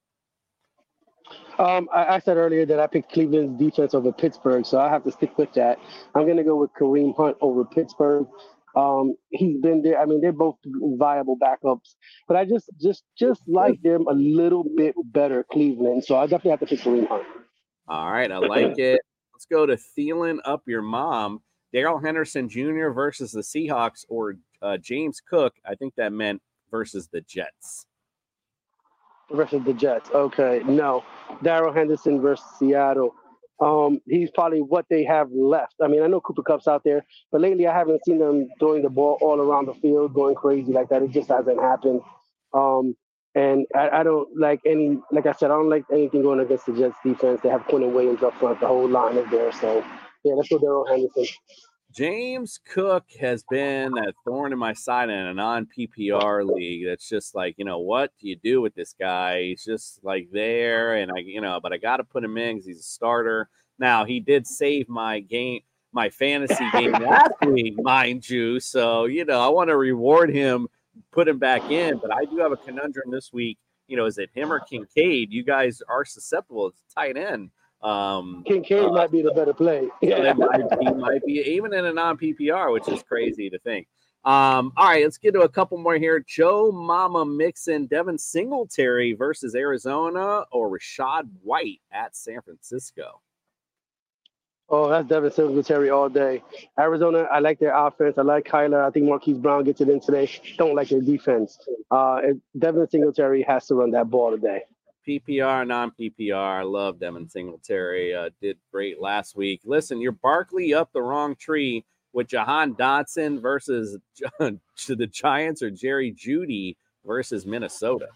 Um, I, I said earlier that I picked Cleveland's defense over Pittsburgh, so I have to stick with that. I'm going to go with Kareem Hunt over Pittsburgh. Um, he's been there. I mean, they're both viable backups, but I just, just, just like them a little bit better, Cleveland. So I definitely have to pick Kareem Hunt. All right, I like it. Let's go to Thielen up your mom. Darrell Henderson Jr. versus the Seahawks or uh, James Cook. I think that meant versus the Jets. Versus the Jets. Okay, no. Darrell Henderson versus Seattle. Um, he's probably what they have left. I mean, I know Cooper Kupp's out there, but lately I haven't seen them throwing the ball all around the field, going crazy like that. It just hasn't happened. Um, and I, I, don't like any, like I said, I don't like anything going against the Jets defense. They have Quinnen Williams up front. The whole line is there. So, yeah, let's go Darrell Henderson. James Cook has been a thorn in my side in a non PPR league. That's just like, you know, what do you do with this guy? He's just like there, and I, you know, but I got to put him in because he's a starter. Now, he did save my game, my fantasy game last [LAUGHS] week, mind you. So, you know, I want to reward him, put him back in, but I do have a conundrum this week. You know, is it him or Kincaid? You guys are susceptible. to tight end. Um, Kincaid uh, might be the better play. [LAUGHS] Yeah, might, he [LAUGHS] might be even in a non PPR, which is crazy to think. Um, all right, let's get to a couple more here. Joe Mama Mixon, Devin Singletary versus Arizona, or Rachaad White at San Francisco. Oh, that's Devin Singletary all day. Arizona, I like their offense. I like Kyler. I think Marquise Brown gets it in today. Don't like their defense. Uh, Devin Singletary has to run that ball today. PPR, non PPR. I love Devin Singletary. Uh, did great last week. Listen, you're Barkley up the wrong tree with Jahan Dotson versus [LAUGHS] to the Giants or Jerry Jeudy versus Minnesota.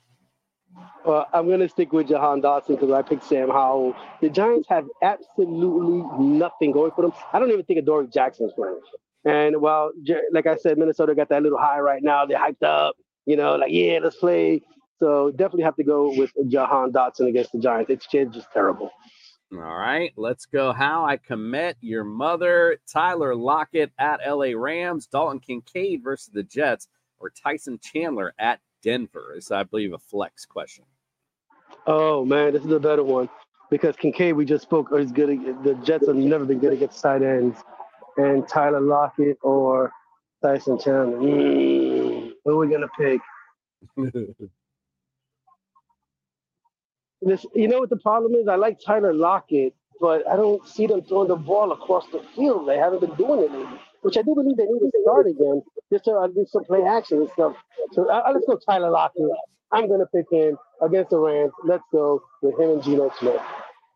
Well, I'm going to stick with Jahan Dotson because I picked Sam Howell. The Giants have absolutely nothing going for them. I don't even think Adoree Jackson's playing. And while, like I said, Minnesota got that little high right now. They're hyped up, you know, like, yeah, let's play. So definitely have to go with Jahan Dotson against the Giants. It's just terrible. All right, let's go. How I commit your mother, Tyler Lockett at LA Rams, Dalton Kincaid versus the Jets, or Tyson Chandler at Denver. Is I believe a flex question. Oh man, this is a better one because Kincaid we just spoke is good. The Jets have never been good against side ends, and Tyler Lockett or Tyson Chandler. Mm, who are we gonna pick? [LAUGHS] This, you know what the problem is? I like Tyler Lockett, but I don't see them throwing the ball across the field. They haven't been doing it which I do believe they need to start again, just to uh, do some play action and stuff. So uh, let's go Tyler Lockett. I'm to pick him against the Rams. Let's go with him and Geno Smith.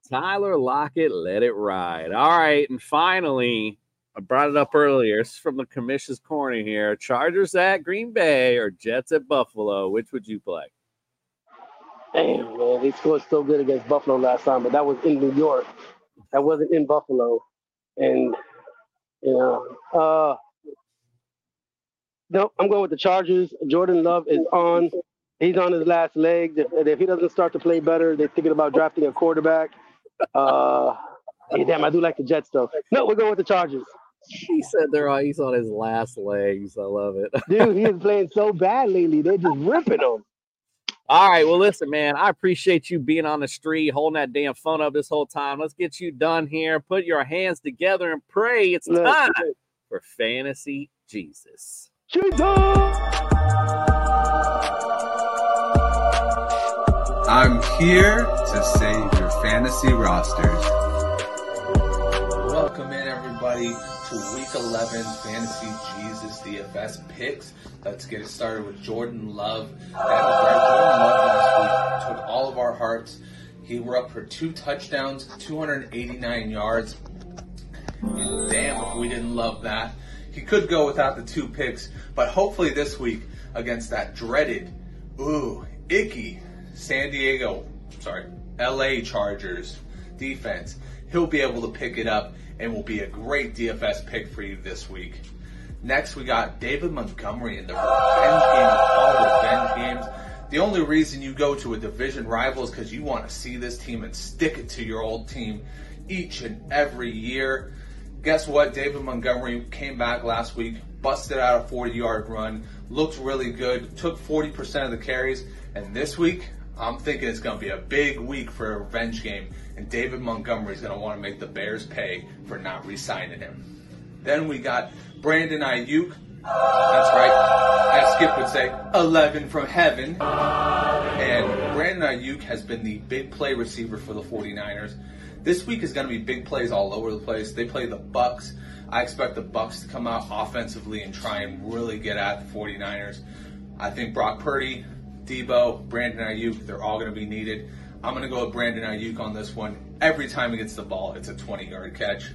Tyler Lockett, let it ride. All right, and finally, I brought it up earlier. It's from the commission's corner here. Chargers at Green Bay or Jets at Buffalo. Which would you play? Damn, man, they scored so good against Buffalo last time, but that was in New York. That wasn't in Buffalo, and you know, uh, no, I'm going with the Chargers. Jordan Love is on. He's on his last leg. If, if he doesn't start to play better, they're thinking about drafting a quarterback. Uh, hey, damn, I do like the Jets though. No, we're going with the Chargers. He said they're on, he's on his last legs. I love it. Dude, he [LAUGHS] is playing so bad lately. They're just ripping him. All right. Well, listen, man, I appreciate you being on the street, holding that damn phone up this whole time. Let's get you done here. Put your hands together and pray. It's time for Fantasy Jesus. Jesus! I'm here to save your fantasy rosters. Welcome in, everybody, to Week 11 Fantasy Jesus DFS picks. Let's get it started with Jordan Love. That was right. Jordan Love last week took all of our hearts. He were up for two touchdowns, 289 yards. And damn, if we didn't love that. He could go without the two picks, but hopefully this week against that dreaded, ooh, icky San Diego, sorry, LA Chargers defense, he'll be able to pick it up and will be a great DFS pick for you this week. Next, we got David Montgomery in the revenge game of all revenge games. The only reason you go to a division rival is because you want to see this team and stick it to your old team each and every year. Guess what? David Montgomery came back last week, busted out a 40 yard run, looked really good, took 40% of the carries, and this week, I'm thinking it's going to be a big week for a revenge game, and David Montgomery is going to want to make the Bears pay for not re signing him. Then we got Brandon Aiyuk. That's right. As Skip would say, 11 from heaven. And Brandon Aiyuk has been the big play receiver for the 49ers. This week is going to be big plays all over the place. They play the Bucks. I expect the Bucks to come out offensively and try and really get at the 49ers. I think Brock Purdy, Deebo, Brandon Aiyuk, they're all going to be needed. I'm going to go with Brandon Aiyuk on this one. Every time he gets the ball, it's a 20 yard catch.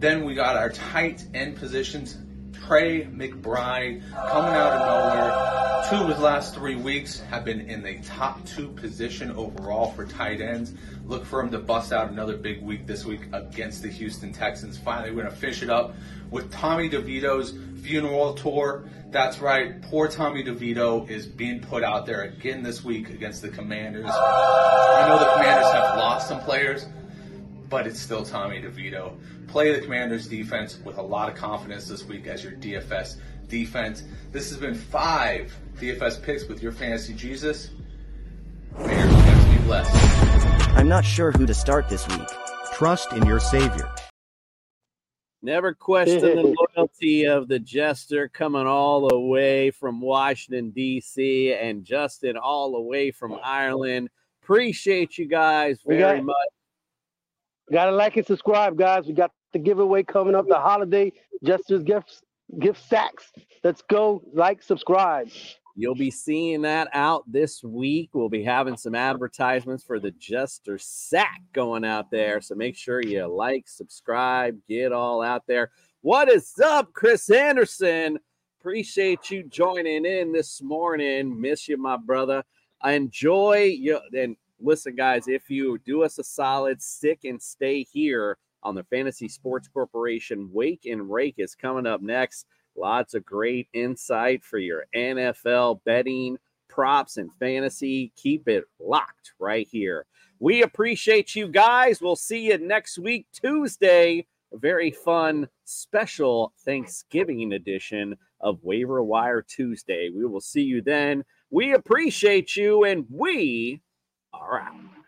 Then we got our tight end positions. Trey McBride coming out of nowhere. Two of his last three weeks have been in the top two position overall for tight ends. Look for him to bust out another big week this week against the Houston Texans. Finally, we're going to finish it up with Tommy DeVito's funeral tour. That's right, poor Tommy DeVito is being put out there again this week against the Commanders. I know the Commanders have lost some players, but it's still Tommy DeVito. Play the Commanders defense with a lot of confidence this week as your DFS defense. This has been five DFS picks with your fantasy Jesus. May your picks be blessed. I'm not sure who to start this week. Trust in your Savior. Never question the [LAUGHS] loyalty of the jester coming all the way from Washington, D.C., and Justin all the way from Ireland. Appreciate you guys We very got- much. Gotta like and subscribe, guys. We got the giveaway coming up, the holiday Justice gifts gift sacks. Let's go, like, subscribe. You'll be seeing that out this week. We'll be having some advertisements for the Jester Sack going out there. So make sure you like, subscribe, get all out there. What is up, Chris Anderson? Appreciate you joining in this morning. Miss you, my brother. I enjoy you. And listen, guys, if you do us a solid, stick and stay here on the Fantasy Sports Corporation. Wake and Rake is coming up next. Lots of great insight for your NFL betting, props, and fantasy. Keep it locked right here. We appreciate you guys. We'll see you next week, Tuesday. A very fun, special Thanksgiving edition of Waiver Wire Tuesday. We will see you then. We appreciate you, and we are out.